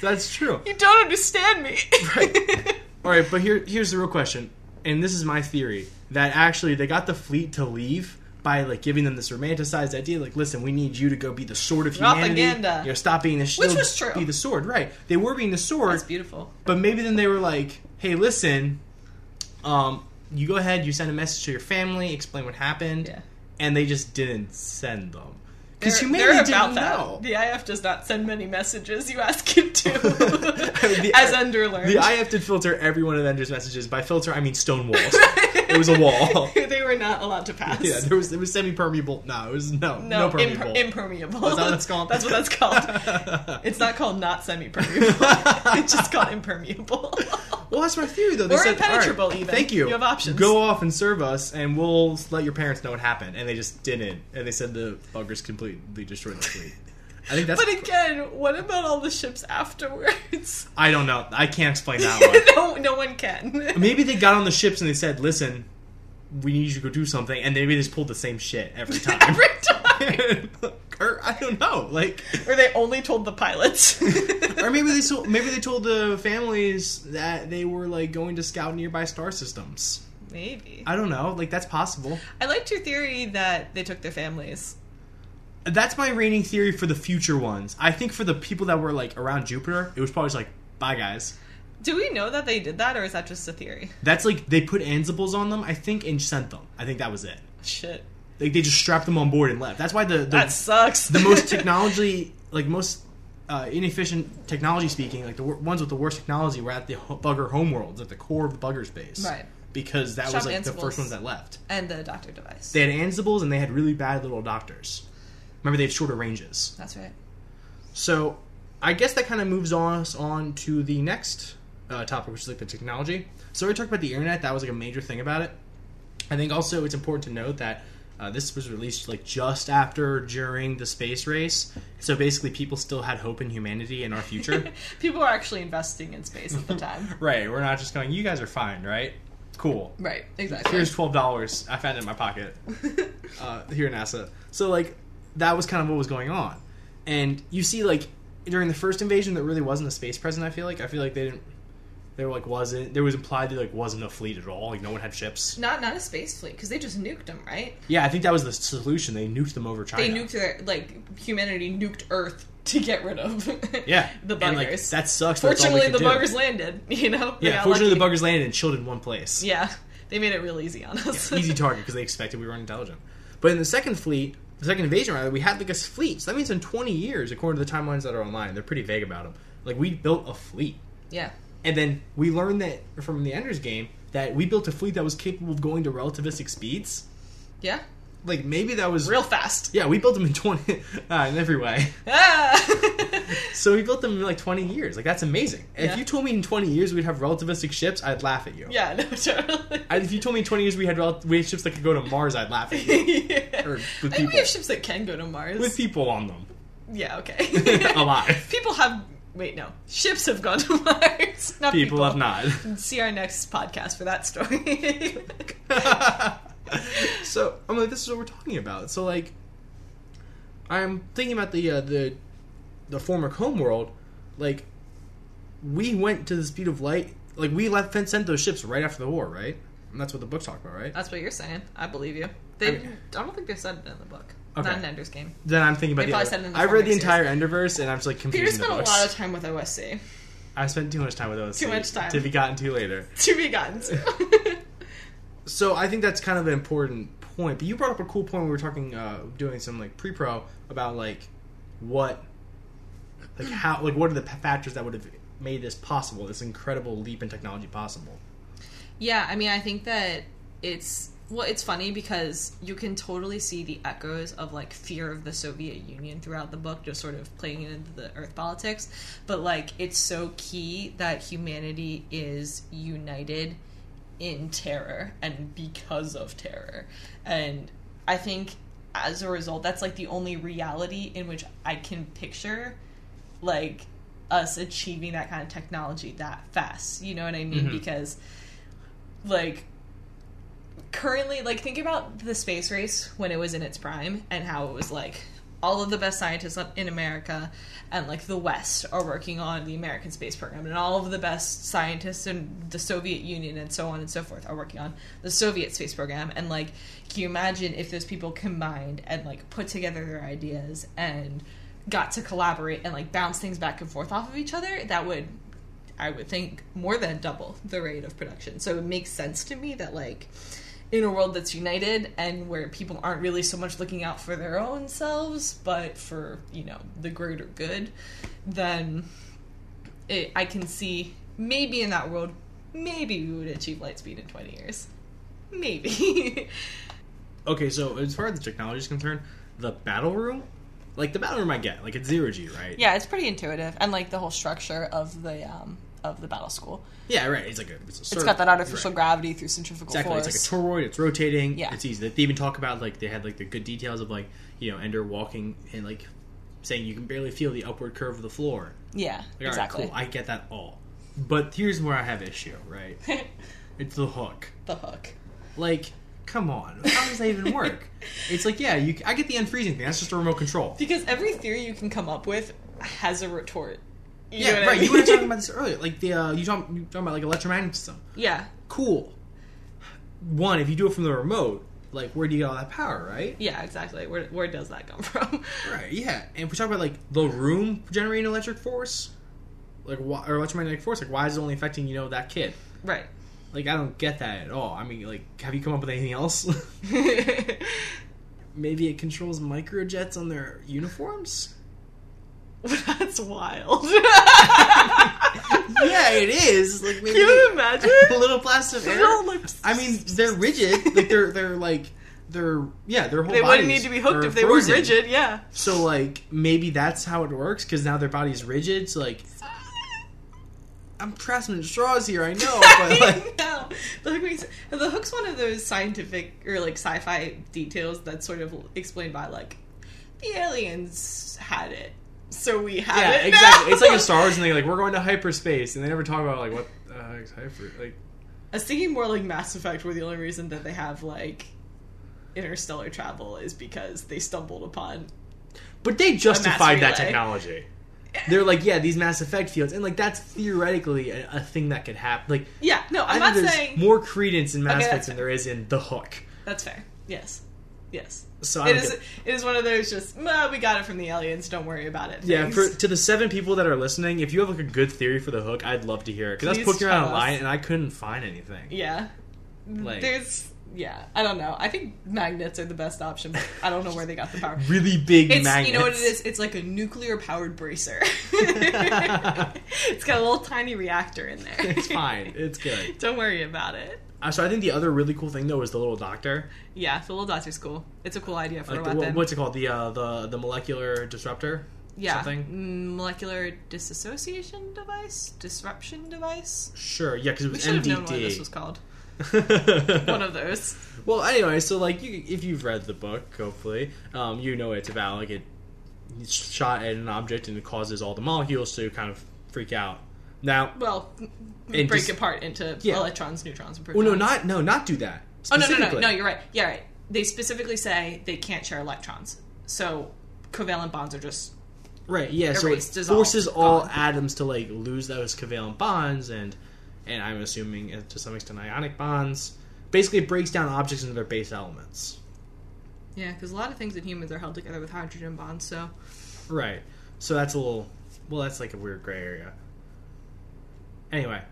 That's true. You don't understand me. Right. All right, but here here's the real question, and this is my theory that actually they got the fleet to leave by like giving them this romanticized idea, like, listen, we need you to go be the sword of humanity. Propaganda. You know, stop being the shield, Which was true. be the sword. Right? They were being the sword, That's beautiful. but maybe then they were like, hey, listen, um, you go ahead, you send a message to your family, explain what happened, Yeah. and they just didn't send them because They're, humanity they're about that. know. The IF does not send many messages. You ask it to, The- as Ender learned. The IF did filter every one of Ender's messages. By filter, I mean stone walls. it was a wall. they were not allowed to pass. Yeah, there was it was semi permeable. No, it was no no, no, permeable. imper- impermeable. Is that what it's called? That's what that's called. it's not called not semi-permeable. it's just called impermeable. well, that's my theory though. They Or said, "All right, impenetrable, even. Thank you. You have options." Go off and serve us, and we'll let your parents know what happened. And they just didn't. And they said the buggers completely destroyed the fleet. I think that's. but again, what about all the ships afterwards? I don't know. I can't explain that one. no, no one can. Maybe they got on the ships and they said, "Listen, we need you to go do something," and maybe they just pulled the same shit every time. Every time. or I don't know, like, or they only told the pilots. or maybe they told maybe they told the families that they were like going to scout nearby star systems. Maybe. I don't know, like that's possible. I liked your theory that they took their families. That's my reigning theory for the future ones. I think for the people that were like around Jupiter, it was probably just like, "Bye, guys." Do we know that they did that, or is that just a theory? That's like they put ansibles on them, I think, and sent them. I think that was it. Shit. Like they just strapped them on board and left. That's why the the, That sucks. the most technology, like most uh, inefficient technology speaking, like the wor- ones with the worst technology were at the ho- bugger homeworlds, at the core of the bugger space. Right. Because that Shop was like the Ansibles. first ones that left. and the doctor device. They had ansibles and they had really bad little doctors. Remember, they have shorter ranges. That's right. So I guess that kind of moves us on to the next uh, topic, which is like the technology. So we talked about the internet. That was like a major thing about it. I think also it's important to note that uh, this was released like just after during the space race. So basically, people still had hope in humanity and our future. People were actually investing in space at the time. right. We're not just going. You guys are fine, right? Cool. right. Exactly. Here's twelve dollars. I found it in my pocket. uh, here NASA. So like that was kind of what was going on, and you see like during the first invasion, there really wasn't a space presence. I feel like I feel like they didn't. There like wasn't. There was implied there like wasn't a fleet at all. Like no one had ships. not not a space fleet because they just nuked them, right? Yeah, I think that was the solution. They nuked them over China. They nuked their like humanity nuked Earth to get rid of Yeah, the And, like, buggers. that sucks. but that's all we Fortunately, the do. buggers landed. You know. They Yeah, fortunately, the buggers landed and chilled in one place. Yeah, they made it real easy on us. easy target because they expected we were intelligent. But in the second fleet, the second invasion rather, we had like a fleet. So that means in 20 years, according to the timelines that are online, they're pretty vague about them. Like we built a fleet, yeah. and then we learned that from the Ender's game that we built a fleet that was capable of going to relativistic speeds. Yeah. Like maybe that was real fast. Yeah, we built them in twenty uh, in every way. Ah! So we built them in like twenty years. Like that's amazing. Yeah. If you told me in twenty years we'd have relativistic ships, I'd laugh at you. yeah, no, totally. I, if you told me in twenty years we had rel- we had ships that could go to Mars, I'd laugh at you. yeah. Or I with people we have ships that can go to Mars. with people on them, yeah, okay. alive. People have. Wait, no. Ships have gone to Mars. Not people, People have not. See our next podcast for that story. so I'm like, this is what we're talking about. So like, I'm thinking about the uh, the the former home world. Like, we went to the speed of light. Like we left sent those ships right after the war, right? And that's what the book talked about, right? That's what you're saying. I believe you. They, I I, don't think they said it in the book. Okay. Not in Ender's Game. Then I'm thinking about They the. probably Other. said it in the I read the entire Enderverse, and I'm just like Peter confusing the spent a lot of time with OSC. I spent too much time with OSC. Too much time. to be gotten to later. To be gotten to. So I think that's kind of an important point. But you brought up a cool point. when We were talking, uh, doing some like pre-pro about like what, like how, like what are the factors that would have made this possible? This incredible leap in technology possible. Yeah, I mean, I think that it's well, it's funny because you can totally see the echoes of like fear of the Soviet Union throughout the book, just sort of playing into the Earth politics. But like, it's so key that humanity is united in terror and because of terror, and I think as a result, that's like the only reality in which I can picture like us achieving that kind of technology that fast. You know what I mean? Mhm. Because like currently like think about the space race when it was in its prime and how it was like all of the best scientists in America and like the West are working on the American space program and all of the best scientists in the Soviet Union and so on and so forth are working on the Soviet space program and like can you imagine if those people combined and like put together their ideas and got to collaborate and like bounce things back and forth off of each other that would I would think more than double the rate of production. So it makes sense to me that like in a world that's united and where people aren't really so much looking out for their own selves, but for you know the greater good, then it, I can see maybe in that world, maybe we would achieve light speed in twenty years, maybe. Okay, so as far as the technology is concerned, the battle room, like the battle room, I get like it's zero G, right? yeah, it's pretty intuitive, and like the whole structure of the um of the battle school, Yeah, right. It's like a, it's, a it's circle, got that artificial right. gravity through centrifugal Exactly, force. it's like a toroid. It's rotating. Yeah. it's easy. They even talk about like they had like the good details of like you know Ender walking and like saying you can barely feel the upward curve of the floor. yeah, Like, all right, exactly. cool. I get that all. But here's where I have issue. Right, it's the hook. the hook. Like, come on, how does that even work? it's like yeah, you. I get the unfreezing thing. That's just a remote control. Because every theory you can come up with has a retort. You yeah, right. I You were talking about this earlier. Like the uh, you talking, you talking about like electromagnetic system. yeah, Cool. One, if you do it from the remote, like where do you get all that power, right? yeah, exactly. Where where does that come from? Right. Yeah. And if we talk about like the room generating electric force, like why, or electromagnetic force, like why is it only affecting you know that kid? right. Like I don't get that at all. I mean, like, have you come up with anything else? Maybe it controls microjets on their uniforms. That's wild. yeah, it is. Like maybe Can you imagine? a little blast of air. I mean, they're rigid. Like they're they're like they're yeah their whole they wouldn't need to be hooked if they were frozen. rigid. Yeah. So like maybe that's how it works because now their body's rigid. So like I'm grasping at straws here. I know, but like no, the hook makes the hook's one of those scientific or like sci-fi details that's sort of explained by like the aliens had it, so we have yeah, it. exactly. It's like a Star Wars thing. Like we're going to hyperspace, and they never talk about like what the heck's hyper like. I was thinking more like Mass Effect, where the only reason that they have like interstellar travel is because they stumbled upon. But they justified that technology. They're like, yeah, these Mass Effect fields, and like that's theoretically a, a thing that could happen. Like, Yeah, no, I'm not there's saying more credence in Mass Okay, Effect than there is in the hook. that's fair. Yes, yes. So I It get- It is one of those just. "Nah, we got it from the aliens. Don't worry about it. Yeah, for, to the seven people that are listening, if you have like a good theory for the hook, I'd love to hear it because I was poking around us. online and I couldn't find anything. yeah. Like There's yeah, I don't know. I think magnets are the best option. But I don't know where they got the power. really big It's magnets. you know what it is. It's like a nuclear powered bracer. it's got a little tiny reactor in there. it's fine. It's good. Don't worry about it. Uh, so I think the other really cool thing though is the little doctor. Yeah, the little doctor's cool. It's a cool idea for Like a weapon. what- what's it called? The uh, the the molecular disruptor. yeah, something? Mm, molecular disassociation device, disruption device. Sure. Yeah, because it We was have MDD. known what this was called. One of those. well, anyway, so like, you, if you've read the book, hopefully, um, you know it's about like it it's shot at an object and it causes all the molecules to kind of freak out. Now, Well, break just- apart into Yeah. electrons, neutrons, and well, protons. no, not no, not do that. Oh no, no, no, no! You're right. Yeah, right. They specifically say they can't share electrons, so covalent bonds are just Right, yeah, so it forces all gone. atoms to like lose those covalent bonds and and I'm assuming uh, to some extent ionic bonds. Basically it breaks down objects into their base elements. yeah. Because a lot of things in humans are held together with hydrogen bonds. So Right. So that's a little well, that's like a weird gray area. Anyway,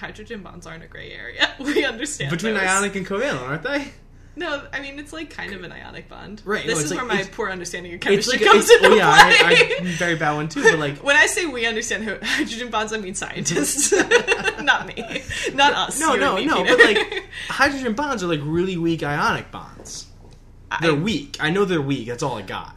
hydrogen bonds aren't a gray area. We understand between those. ionic and covalent, aren't they? No, I mean it's like kind of an ionic bond. Right, This it's is like- where my poor understanding of chemistry like comes into oh, yeah, I, play. I'm very bad one too, but like when I say we understand hydrogen bonds, I mean scientists, not me, not us. no, no, me, no, Peter. but like hydrogen bonds are like really weak ionic bonds. They're I- weak. I know they're weak. That's all I got.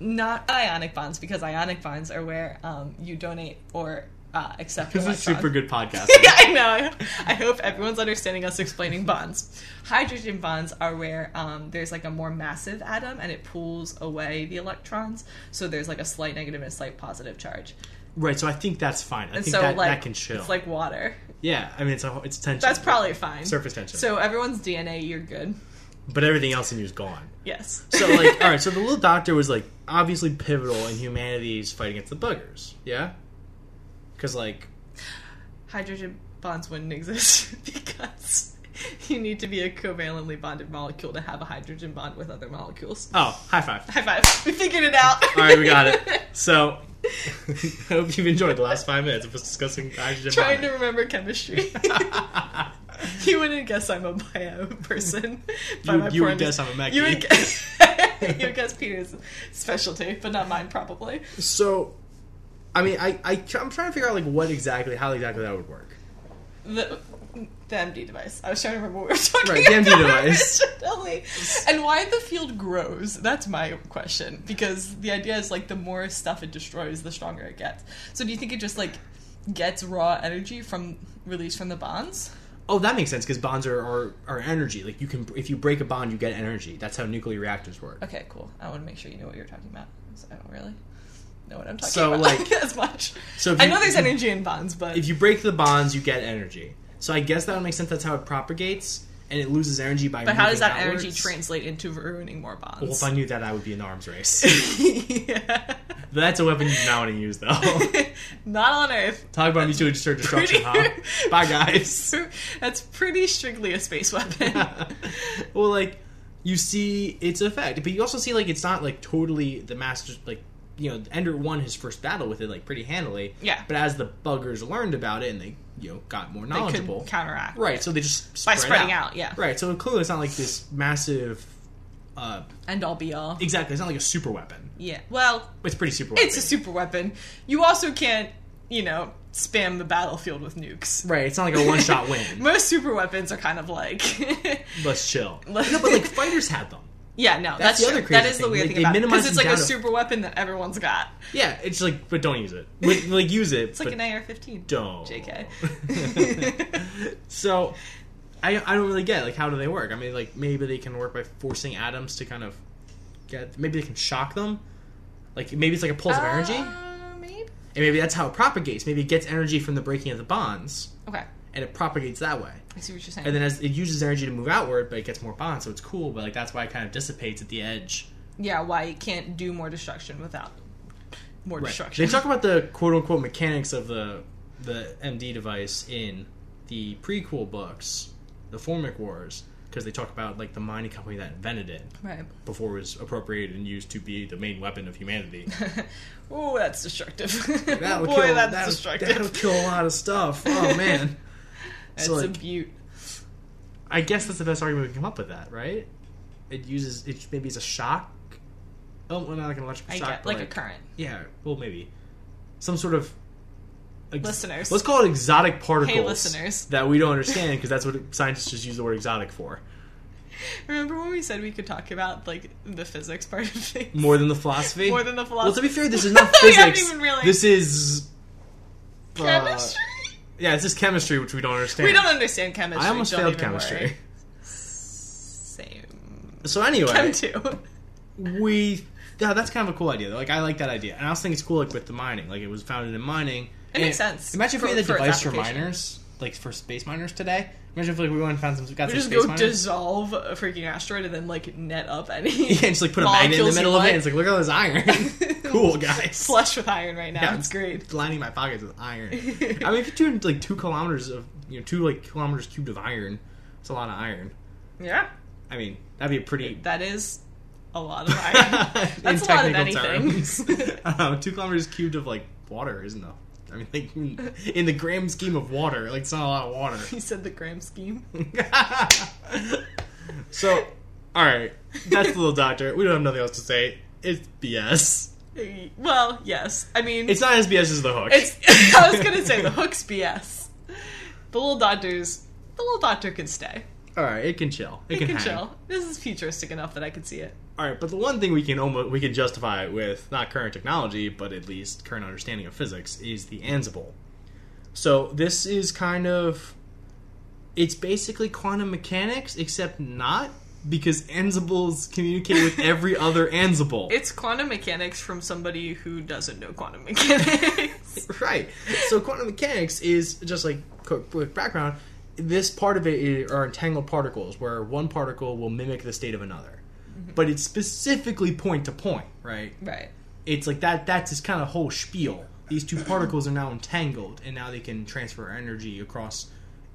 not ionic bonds because ionic bonds are where um, you donate or uh, accept. This is super good podcast. yeah, I know. I hope everyone's understanding us explaining bonds. Hydrogen bonds are where um, there's like a more massive atom and it pulls away the electrons. So there's like a slight negative and a slight positive charge. Right, so I think that's fine. I And think so that, like that can chill. it's like water. yeah, I mean it's a, it's tension. That's probably fine. surface tension. So everyone's DNA, you're good. but everything else in you is gone. Yes. So like, all right, so the little doctor was like obviously pivotal in humanity's fight against the buggers. Yeah, because like, hydrogen bonds wouldn't exist because you need to be a covalently bonded molecule to have a hydrogen bond with other molecules. oh, high five. High five. We figured it out. All right, we got it. So, I hope you've enjoyed the last five minutes of us discussing hydrogen Trying to remember chemistry. you wouldn't guess I'm a bio person. by You- my you would poor guess I'm a mechie. You would guess, you would guess Peter's specialty, but not mine, probably. So, I mean, I, I I'm trying to figure out like what exactly, how exactly that would work. The, the MD device. I was trying to remember what we were talking about. Right, the MD device. originally. And why the field grows. That's my question. Because the idea is like the more stuff it destroys, the stronger it gets. So do you think it just like gets raw energy from released from the bonds? Oh, that makes sense because bonds are, are are energy. Like you can, if you break a bond, you get energy. That's how nuclear reactors work. Okay, cool. I want to make sure you know what you're talking about. I don't really know what I'm talking So, about like- as much. So if I know there's energy in bonds, but If you break the bonds, you get energy. So I guess that would make sense. That's how it propagates, and it loses energy by. but how does that energy translate into ruining more bonds? Well, if I knew that, I would be in an arms race. yeah. That's a weapon you do not want to use, though. Not on Earth. Talk about mutual destruct- destruction, huh? Bye, guys. That's pretty strictly a space weapon. well, like you see its effect, but you also see like it's not like totally the master. Like you know, Ender won his first battle with it like pretty handily. Yeah. But as the buggers learned about it and they you know got more they knowledgeable, counteract. right? So they just By spread spreading out, yeah. Right. So clearly, it's not like this massive. Uh, End all be all. exactly, it's not like a super weapon. Yeah. Well, It's pretty super. Weapon. it's a super weapon. You also can't, you know, spam the battlefield with nukes. right. It's not like a one shot win. Most super weapons are kind of like. Let's chill. no, but like fighters had them. Yeah, no, That's that's, the true. other crazy That is the thing. weird Like, thing about it because it's like a to- super weapon that everyone's got. Yeah, it's like, but don't use it. Like, like use it. It's like an AR-15. don't. JK. so, I I don't really get like how do they work? I mean, like maybe they can work by forcing atoms to kind of get. Maybe they can shock them. Like maybe it's like a pulse of energy, Maybe. and Uh, maybe. maybe that's how it propagates. Maybe it gets energy from the breaking of the bonds, Okay, and it propagates that way. I see what you're saying. And then as it uses energy to move outward, but it gets more bonds, so it's cool. But like that's why it kind of dissipates at the edge. yeah, why it can't do more destruction without more Right. destruction. They talk about the quote unquote mechanics of the the MD device in the prequel books, the Formic Wars, because they talk about like the mining company that invented it right. before it was appropriated and used to be the main weapon of humanity. Oh, that's destructive. That would Boy, kill, that's that'll- destructive. That'll kill a lot of stuff. Oh man. That's so a like, beaut. I guess that's the best argument we can come up with. That right? It uses it maybe it's a shock. Oh, well, not like an electrical I shock, get but like, a current. Yeah, well, maybe some sort of ex- Listeners. Let's call it exotic particles. Hey, listeners. that we don't understand because that's what scientists just use the word exotic for. Remember when we said we could talk about like the physics part of things More than the philosophy. more than the philosophy. Well, to be fair, this is not physics. This is uh, chemistry. Yeah, it's just chemistry, which we don't understand. we don't understand chemistry. I almost don't failed even chemistry. worry. Same. So anyway, Chem too. we yeah, that's kind of a cool idea. Like I like that idea, and I also think it's cool like with the mining. Like it was founded in mining. It And makes sense Imagine if for- we had a for its device for application. miners, like for space miners today. Imagine if like we went and found some got We some just space go miners. dissolve a freaking asteroid and then like net up any. yeah, and just like put a magnet in the middle of it. And it's like look at all this iron. cool guys. Flush with iron right now. Yeah, it's great. Lining my pockets with iron. I mean, if you're doing like two kilometers of you know two like kilometers cubed of iron, it's a lot of iron. Yeah, I mean, that'd be a pretty that is a lot of iron. in That's a lot of anything. terms. I don't know, two kilometers cubed of like water isn't enough. I mean, like in, the grand scheme of water, like it's not a lot of water. he said the gram scheme. so, all right, that's the little doctor. We don't have nothing else to say. It's BS. Well, yes. I mean, It's not as BS as the hook. It's. I was gonna say the hook's BS. The little doctors. The little doctor can stay. All right, it can chill. It, It can, can chill. This is futuristic enough that I can see it. All right, but the one thing we can almost we can justify with not current technology, but at least current understanding of physics is the Ansible. So this is kind of it's basically quantum mechanics, except not because Ansibles communicate with every other Ansible. It's quantum mechanics from somebody who doesn't know quantum mechanics. right. So quantum mechanics is just like quick background. This part of it are entangled particles, where one particle will mimic the state of another, but it's specifically point to point, right? right. it's like that that's his kind of whole spiel. These two particles are now entangled and now they can transfer energy across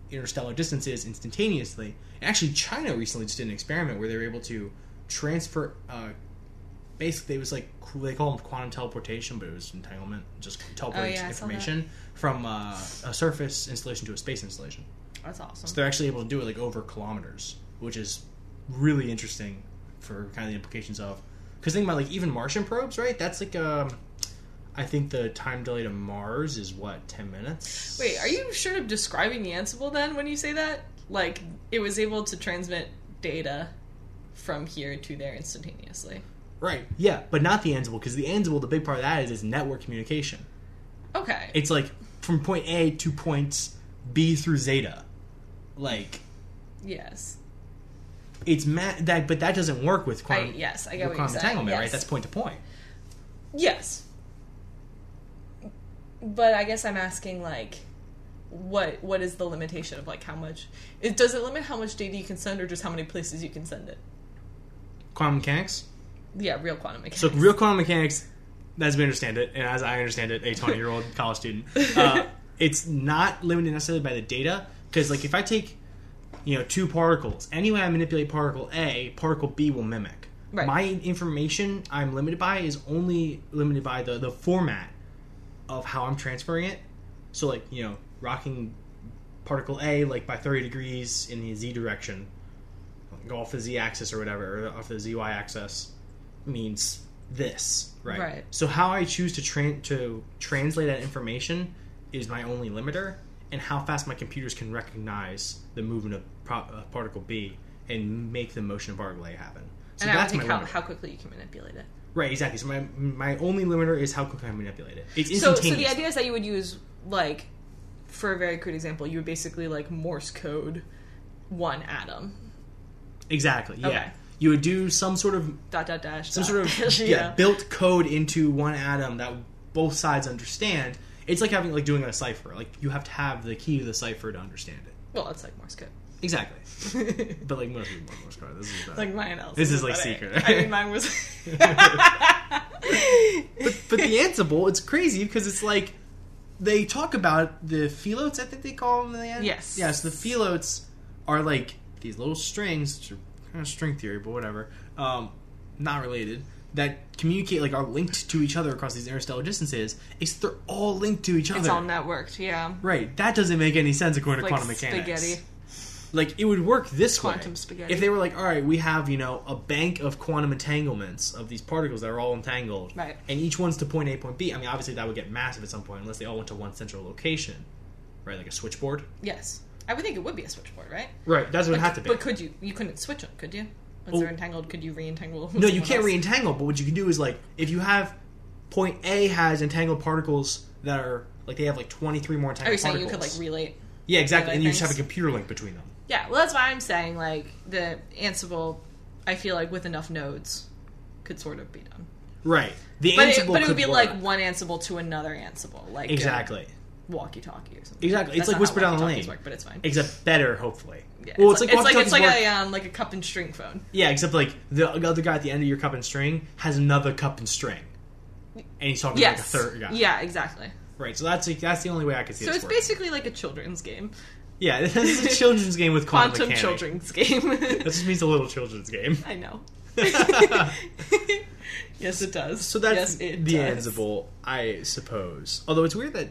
interstellar distances instantaneously. And actually china recently just did an experiment where they were able to transfer uh, basically it was like they call them quantum teleportation but it was entanglement just teleporting Oh, yeah, information from uh, a surface installation to a space installation That's awesome. so they're actually able to do it like over kilometers, which is really interesting for kind of the implications of. Because think about like even Martian probes, right? That's like um, I think the time delay to Mars is what ten minutes. Wait, are you sure of describing the Ansible then when you say that? Like it was able to transmit data from here to there instantaneously. right? Yeah, but not the Ansible because the Ansible, the big part of that is is network communication. Okay. It's like from point A to points B through zeta, like yes. it's ma- that, but that doesn't work with I, quantum. yes, I with get what you're saying. entanglement, yes. right? That's point to point. Yes. But I guess I'm asking like what what is the limitation of like how much it does it limit how much data you can send or just how many places you can send it? Quantum mechanics. Yeah, real quantum mechanics. So real quantum mechanics, as we understand it, and as I understand it, a twenty-year-old college student, uh, it's not limited necessarily by the data. Because like if I take, you know, two particles, any way I manipulate particle A, particle B will mimic. Right. My information I'm limited by is only limited by the the format of how I'm transferring it. So like you know, rocking particle A like by thirty degrees in the z direction, go off the z axis or whatever, or off the zy axis means this, right? Right. So how I choose to tran to translate that information is my only limiter, and how fast my computers can recognize the movement of pro- uh, particle B and make the motion of particle A happen. So and I that's my think how, limiter. how quickly you can manipulate it. right, exactly. So my my only limiter is how quickly I manipulate it. It's So, instantaneous. so the idea is that you would use like, for a very crude example, you would basically like Morse code one atom. exactly. Yeah. Okay. You would do some sort of Dot dot dash. some dot sort of dash, yeah, built code into one atom that both sides understand. It's like having like doing a cipher. Like you have to have the key to the cipher to understand it. Well, it's like Morse code. Exactly. But like most people Morse code. This is bad. like mine else. This is, like, secret. I mean, mine was. but, but the Ansible, it's crazy because it's like they talk about the philotes. I think they call them. The end. Yes. Yes. The philotes are like these little strings, which are kind of string theory, but whatever. Um, not related. That communicate like are linked to each other across these interstellar distances. is they're all linked to each other. it's all networked. Yeah. Right. That doesn't make any sense according to Like quantum mechanics. spaghetti. like it would work this Quantum way. spaghetti. If they were like, all right, we have you know a bank of quantum entanglements of these particles that are all entangled, Right. And each one's to point A, point B. I mean, obviously that would get massive at some point unless they all went to one central location, right? Like a switchboard. Yes, I would think it would be a switchboard, right? Right. That's what it But, would have to be. but could you? You couldn't switch them, could you? Once Oh. they're entangled, could you re-entangle? No, you can't else? re-entangle. But what you can do is like if you have point A has entangled particles that are like they have like twenty three more Are entangled oh, you saying you particles. could like relate? yeah, exactly, and you just have a computer link between them. Yeah, well, that's why I'm saying like the Ansible. I feel like with enough nodes, could sort of be done. Right. The But it, Ansible but it would be work. like one Ansible to another Ansible, like exactly. walkie-talkie or something. Exactly. It's like Whisper Down the Lane. work, but it's fine. Except better, hopefully. Yeah, well, it's, like it's like, it's like a um, like a cup and string phone. yeah, except like the other guy at the end of your cup and string has another cup and string, and he's talking Yes. to like a third guy. Yeah, exactly. Right. So that's like, that's the only way I could see. So it's working. basically like a children's game, yeah. This is a children's game with quantum, quantum children's game. That just means a little children's game. I know. yes, it does. So that's yes, it the does. Ansible, I suppose. Although it's weird that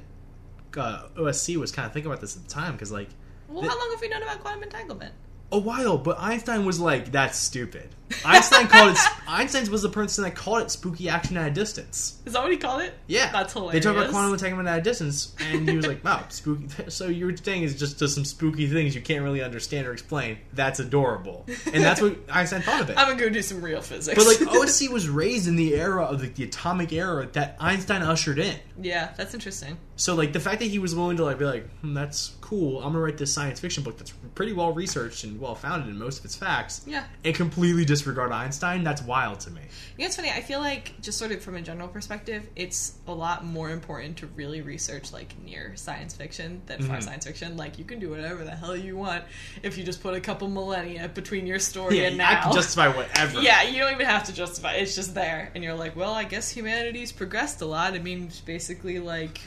uh, OSC was kind of thinking about this at the time because, like, Well, the- how long have we known about quantum entanglement? a while, but Einstein was like, "That's stupid." Einstein called it. Einstein was the person that called it spooky action at a distance. Is that what he called it? Yeah, That's hilarious. They talk about quantum entanglement at a distance, and he was like, "Wow, spooky." So you're saying is just does some spooky things you can't really understand or explain. That's adorable, and that's what Einstein thought of it. I'm gonna go do some real physics. But like OSC was raised in the era of the, the atomic era that Einstein ushered in. yeah, that's interesting. So like the fact that he was willing to like be like, hmm, that's cool. I'm gonna write this science fiction book that's pretty well researched and well founded in most of its facts. Yeah. And completely disregard Einstein. That's wild to me. You know, it's funny. I feel like just sort of from a general perspective, it's a lot more important to really research like near science fiction than far Mhm. science fiction. Like you can do whatever the hell you want if you just put a couple millennia between your story Yeah, and I now. can justify whatever. yeah, you don't even have to justify. it. It's just there, and you're like, well, I guess humanity's progressed a lot. I mean, basically like,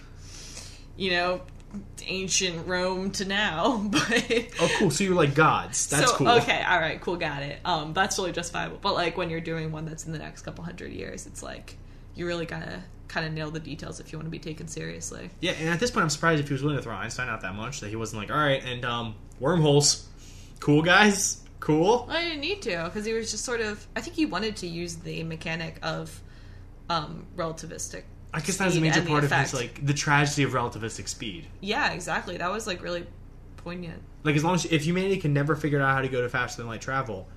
you know, ancient Rome to now, but Oh, cool. So you're like gods. That's so, cool. Okay, all right, cool, got it. Um, that's really justifiable. But like when you're doing one that's in the next couple hundred years, it's like you really gotta kind of nail the details if you want to be taken seriously. Yeah, and at this point, I'm surprised if he was willing to throw Einstein out that much that he wasn't like, all right, and um, wormholes, cool guys, cool. I didn't need to because he was just sort of. I think he wanted to use the mechanic of um, relativistic. I guess that was a major part of his like the tragedy of relativistic speed. Yeah, exactly. That was like really poignant. Like as long as if humanity can never figure out how to go to faster than light travel,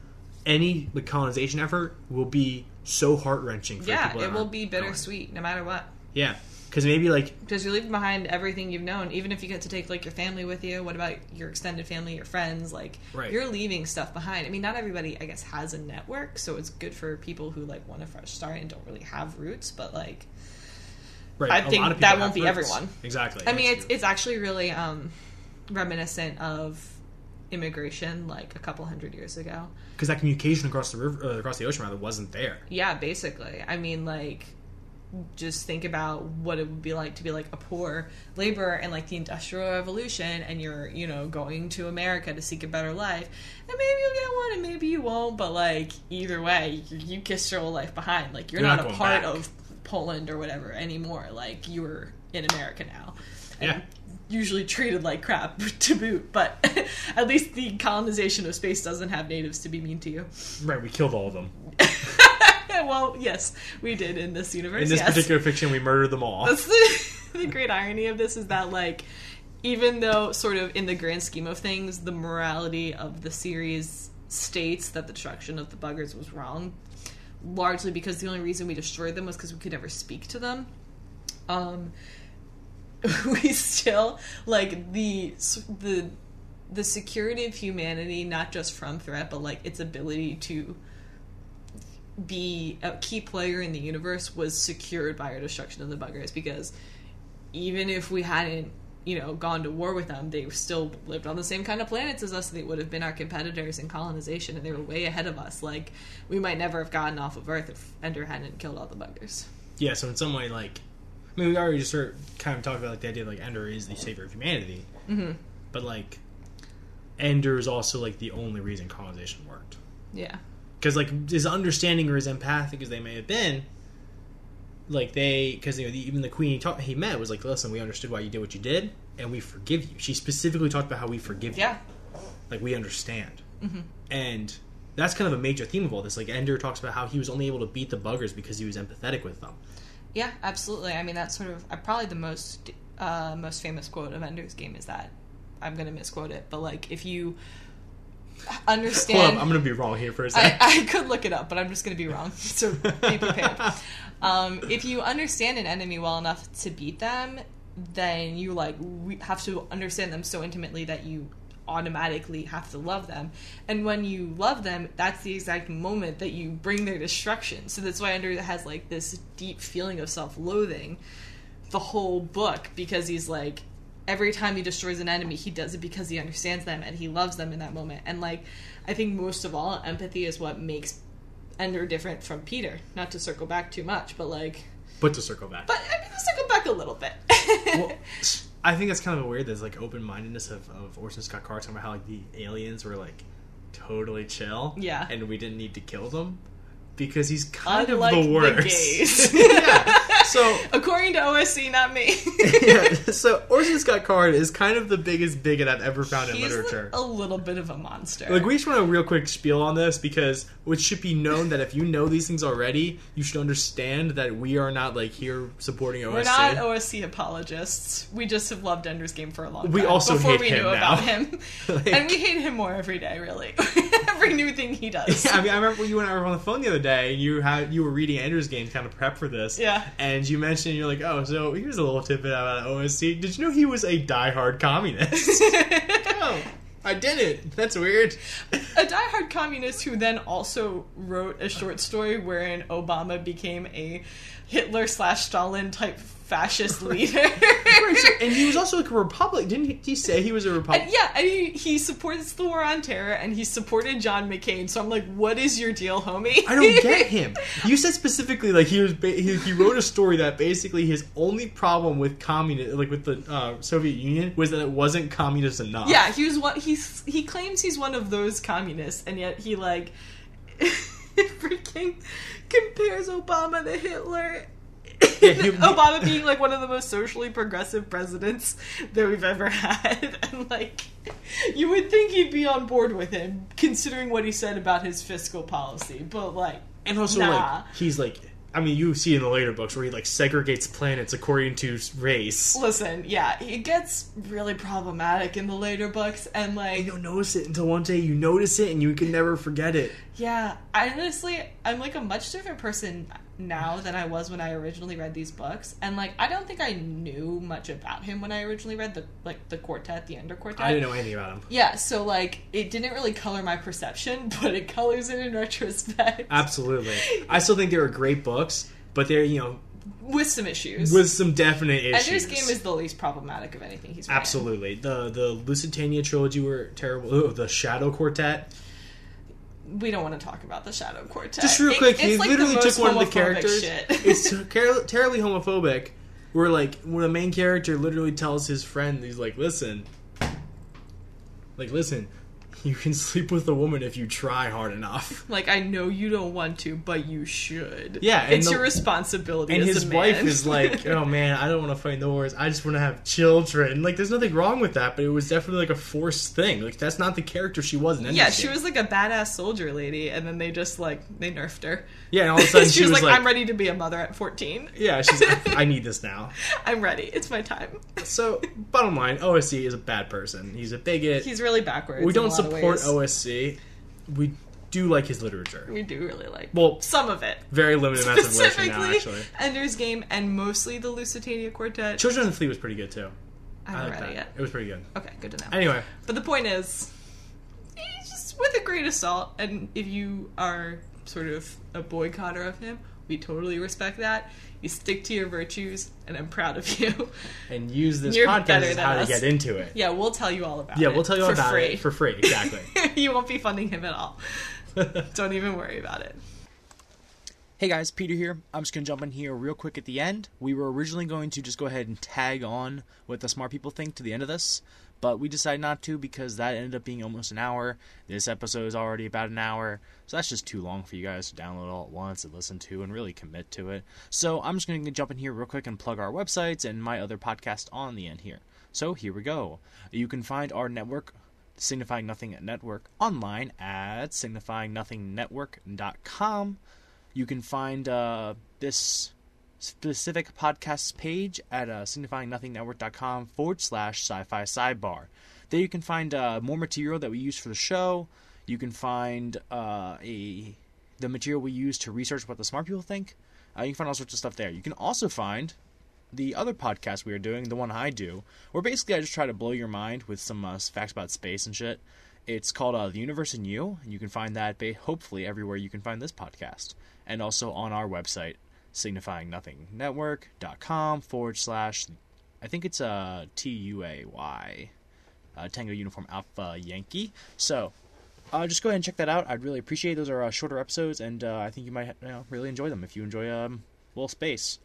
any like colonization effort will be so heart wrenching. Yeah, people it will be going. bittersweet no matter what. Yeah, because maybe like Because you're leaving behind everything you've known, even if you get to take like your family with you. What about your extended family, your friends? Like Right. you're leaving stuff behind. I mean, not everybody, I guess, has a network, so it's good for people who like want a fresh start and don't really have roots. But like, right, I a think lot of that won't have be roots. everyone. Exactly. I mean, it's true. it's actually really um, reminiscent of immigration like a couple hundred years ago. because that communication across the river, uh, across the ocean rather, wasn't there. Yeah, basically. I mean, like, just think about what it would be like to be like a poor laborer in like the Industrial Revolution, and you're, you know, going to America to seek a better life, and maybe you'll get one, and maybe you won't. But like, either way, you, you kissed your whole life behind. Like, you're, You're not, not a part back. of Poland or whatever anymore. Like, you're in America now. And Yeah. Usually treated like crap to boot, but at least the colonization of space doesn't have natives to be mean to you. Right, we killed all of them. well, yes, we did in this universe. In this yes. particular fiction, we murdered them all. That's the, the great irony of this is that, like, even though, sort of, in the grand scheme of things, the morality of the series states that the destruction of the buggers was wrong, largely because the only reason we destroyed them was because we could never speak to them. Um, we still like the the the security of humanity, not just from threat, but like its ability to be a key player in the universe was secured by our destruction of the buggers because even if we hadn't you know gone to war with them they still lived on the same kind of planets as us. They would have been our competitors in colonization and they were way ahead of us. Like we might never have gotten off of earth if ender hadn't killed all the buggers. Yeah, so in some way, like, I mean, we already just sort of kind of talked about like the idea of, like Ender is the savior of humanity, mm-hmm. but like, Ender is also like the only reason colonization worked. yeah. Because like as understanding or as empathic as they may have been, like they, because you know, the, even the queen he, talked, he met was like, listen, we understood why you did what you did, and we forgive you. She specifically talked about how we forgive you. yeah like we understand, Mm-hmm. and that's kind of a major theme of all this. Like Ender talks about how he was only able to beat the buggers because he was empathetic with them. Yeah, absolutely. I mean, that's sort of uh, probably the most uh, most famous quote of Ender's Game is that I'm going to misquote it, but like if you Hold understand, up, I'm gonna be wrong here for a second. I could look it up, but I'm just going to be wrong. So be prepared. um, if you understand an enemy well enough to beat them, then you like have to understand them so intimately that you automatically have to love them. And when you love them, that's the exact moment that you bring their destruction. So that's why Ender has like this deep feeling of self-loathing the whole book because he's like every time he destroys an enemy he does it because he understands them and he loves them in that moment and like i think most of all empathy is what makes ender different from peter not to circle back too much but like but to circle back, but i mean let's circle back a little bit well, I think that's kind of weird. There's like open mindedness of, of Orson Scott Card talking about how like the aliens were like totally chill, Yeah. and we didn't need to kill them because he's kind Unlike of the the worst. gays. yeah. So according to osc not me yeah, so Orson Scott Card is kind of the biggest bigot I've ever found in literature. a little bit of a monster Like we just want a real quick spiel on this because it should be known that if you know these things already, you should understand that we are not like here supporting OSC. we're not OSC apologists. We just have loved Ender's Game for a long time. We also before hate we him knew now. about him, Like- and we hate him more every day. Really, every new thing he does. I mean, I remember you and I were on the phone the other day. and You had you were reading Ender's Game, kind of prep for this. Yeah. And you mentioned you're like, oh, so here's a little tidbit about OSC. Did you know he was a diehard communist? oh, I didn't. That's weird. a diehard communist who then also wrote a short story wherein Obama became a Hitler slash Stalin type fascist leader. and he was also like a republic. Didn't he, he say he was a Republican? Yeah, and he, he supports the war on terror, and he supported John McCain. So I'm like, what is your deal, homie? I don't get him. You said specifically like he was ba- he, he wrote a story that basically his only problem with communist like with the uh, Soviet Union was that it wasn't communist enough. Yeah, he was what he's he claims he's one of those communists, and yet he like freaking compares Obama to Hitler. Yeah, Obama being like one of the most socially progressive presidents that we've ever had, and like you would think he'd be on board with him, considering what he said about his fiscal policy. But like, and also nah. like he's like I mean you see in the later books where he like segregates planets according to race. listen, yeah, it gets really problematic in the later books, and like You don't notice it until one day you notice it and you can never forget it. Yeah, I honestly, I'm like a much different person now than I was when I originally read these books, and like I don't think I knew much about him when I originally read the like the quartet, the Ender Quartet. I didn't know anything about him. Yeah, so like it didn't really color my perception, but it colors it in retrospect Absolutely. I still think they were great books, but they're, you know, with some issues. with some definite issues. Ender's Game is the least problematic of anything he's written. Absolutely. The the Lusitania trilogy were terrible. Oh, the Shadow Quartet. We don't want to talk about the Shadow Quartet. Just real quick, it's he like literally the took one of the characters. shit. it's ter- terribly homophobic. Where like when the main character literally tells his friend, he's like, "Listen, like listen, you can sleep with a woman if you try hard enough." Like I know you don't want to, but you should. Yeah, it's the- your responsibility. And as his a man. wife is like, "Oh man, I don't want to fight the wars. I just want to have children." Like, there's nothing wrong with that, but it was definitely like a forced thing. Like, that's not the character she was in. Ender's yeah, she was like a badass soldier lady, and then they just like they nerfed her. Yeah, and all of a sudden she, she was, was like, like- "I'm ready to be a mother at 14. Yeah, she's. I need this now. I'm ready. It's my time." So, bottom line, OSC is a bad person. He's a bigot. He's really backwards. we don't of support. OSC. We do like his literature. We do really like Well, some of it. very limited amounts of literature now, Specifically, actually. Ender's Game and mostly the Lusitania Quartet. Children of the Fleet was pretty good too. I I haven't like read that. it yet. It was pretty good. Okay, good to know. Anyway, But the point is, just with a grain of salt, and if you are sort of a boycotter of him, we totally respect that. You stick to your virtues, and I'm proud of you. and use this You're podcast better as than how us. to get into it. yeah, we'll tell you all about Yeah, it. Yeah, we'll tell you all about free. it for free. Exactly. you won't be funding him at all. Don't even worry about it. Hey guys, Peter here. I'm just going to jump in here real quick at the end. We were originally going to just go ahead and tag on what the smart people think to the end of this, but we decided not to because that ended up being almost an hour. This episode is already about an hour, so that's just too long for you guys to download all at once and listen to and really commit to it. So I'm just going to jump in here real quick and plug our websites and my other podcast on the end here. So here we go. You can find our network Signifying Nothing Network online at signifyingnothingnetwork.com. You can find uh, this specific podcast page at uh, signifyingnothingnetwork.com forward slash sci fi sidebar. There you can find uh, more material that we use for the show. You can find uh, a the material we use to research what the smart people think. Uh, you can find all sorts of stuff there. You can also find the other podcast we are doing, the one I do, where basically I just try to blow your mind with some uh, facts about space and shit. It's called uh, The Universe and You, and you can find that hopefully everywhere you can find this podcast, and also on our website, signifyingnothingnetwork.com forward slash, I think it's uh, T U A Y, uh, Tango Uniform Alpha Yankee. So, uh, just go ahead and check that out. I'd really appreciate it. Those are uh, shorter episodes, and uh, I think you might you know, really enjoy them if you enjoy um, little space.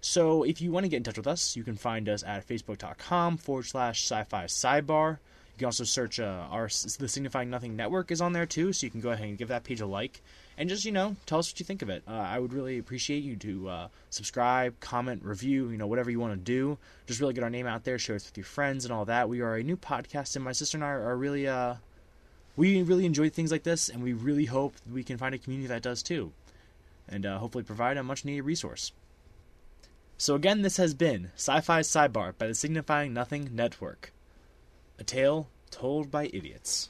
So if you want to get in touch with us, you can find us at facebook.com forward slash sci-fi sidebar. You can also search uh, our the Signifying Nothing Network is on there too, so you can go ahead and give that page a like and just you know tell us what you think of it. Uh, I would really appreciate you to uh, subscribe, comment, review, you know whatever you want to do. Just really get our name out there, share us with your friends and all that. We are a new podcast, and my sister and I are really uh we really enjoy things like this, and we really hope we can find a community that does too, and uh, hopefully provide a much needed resource. So again, this has been Sci-Fi Sidebar by the Signifying Nothing Network. A tale told by idiots.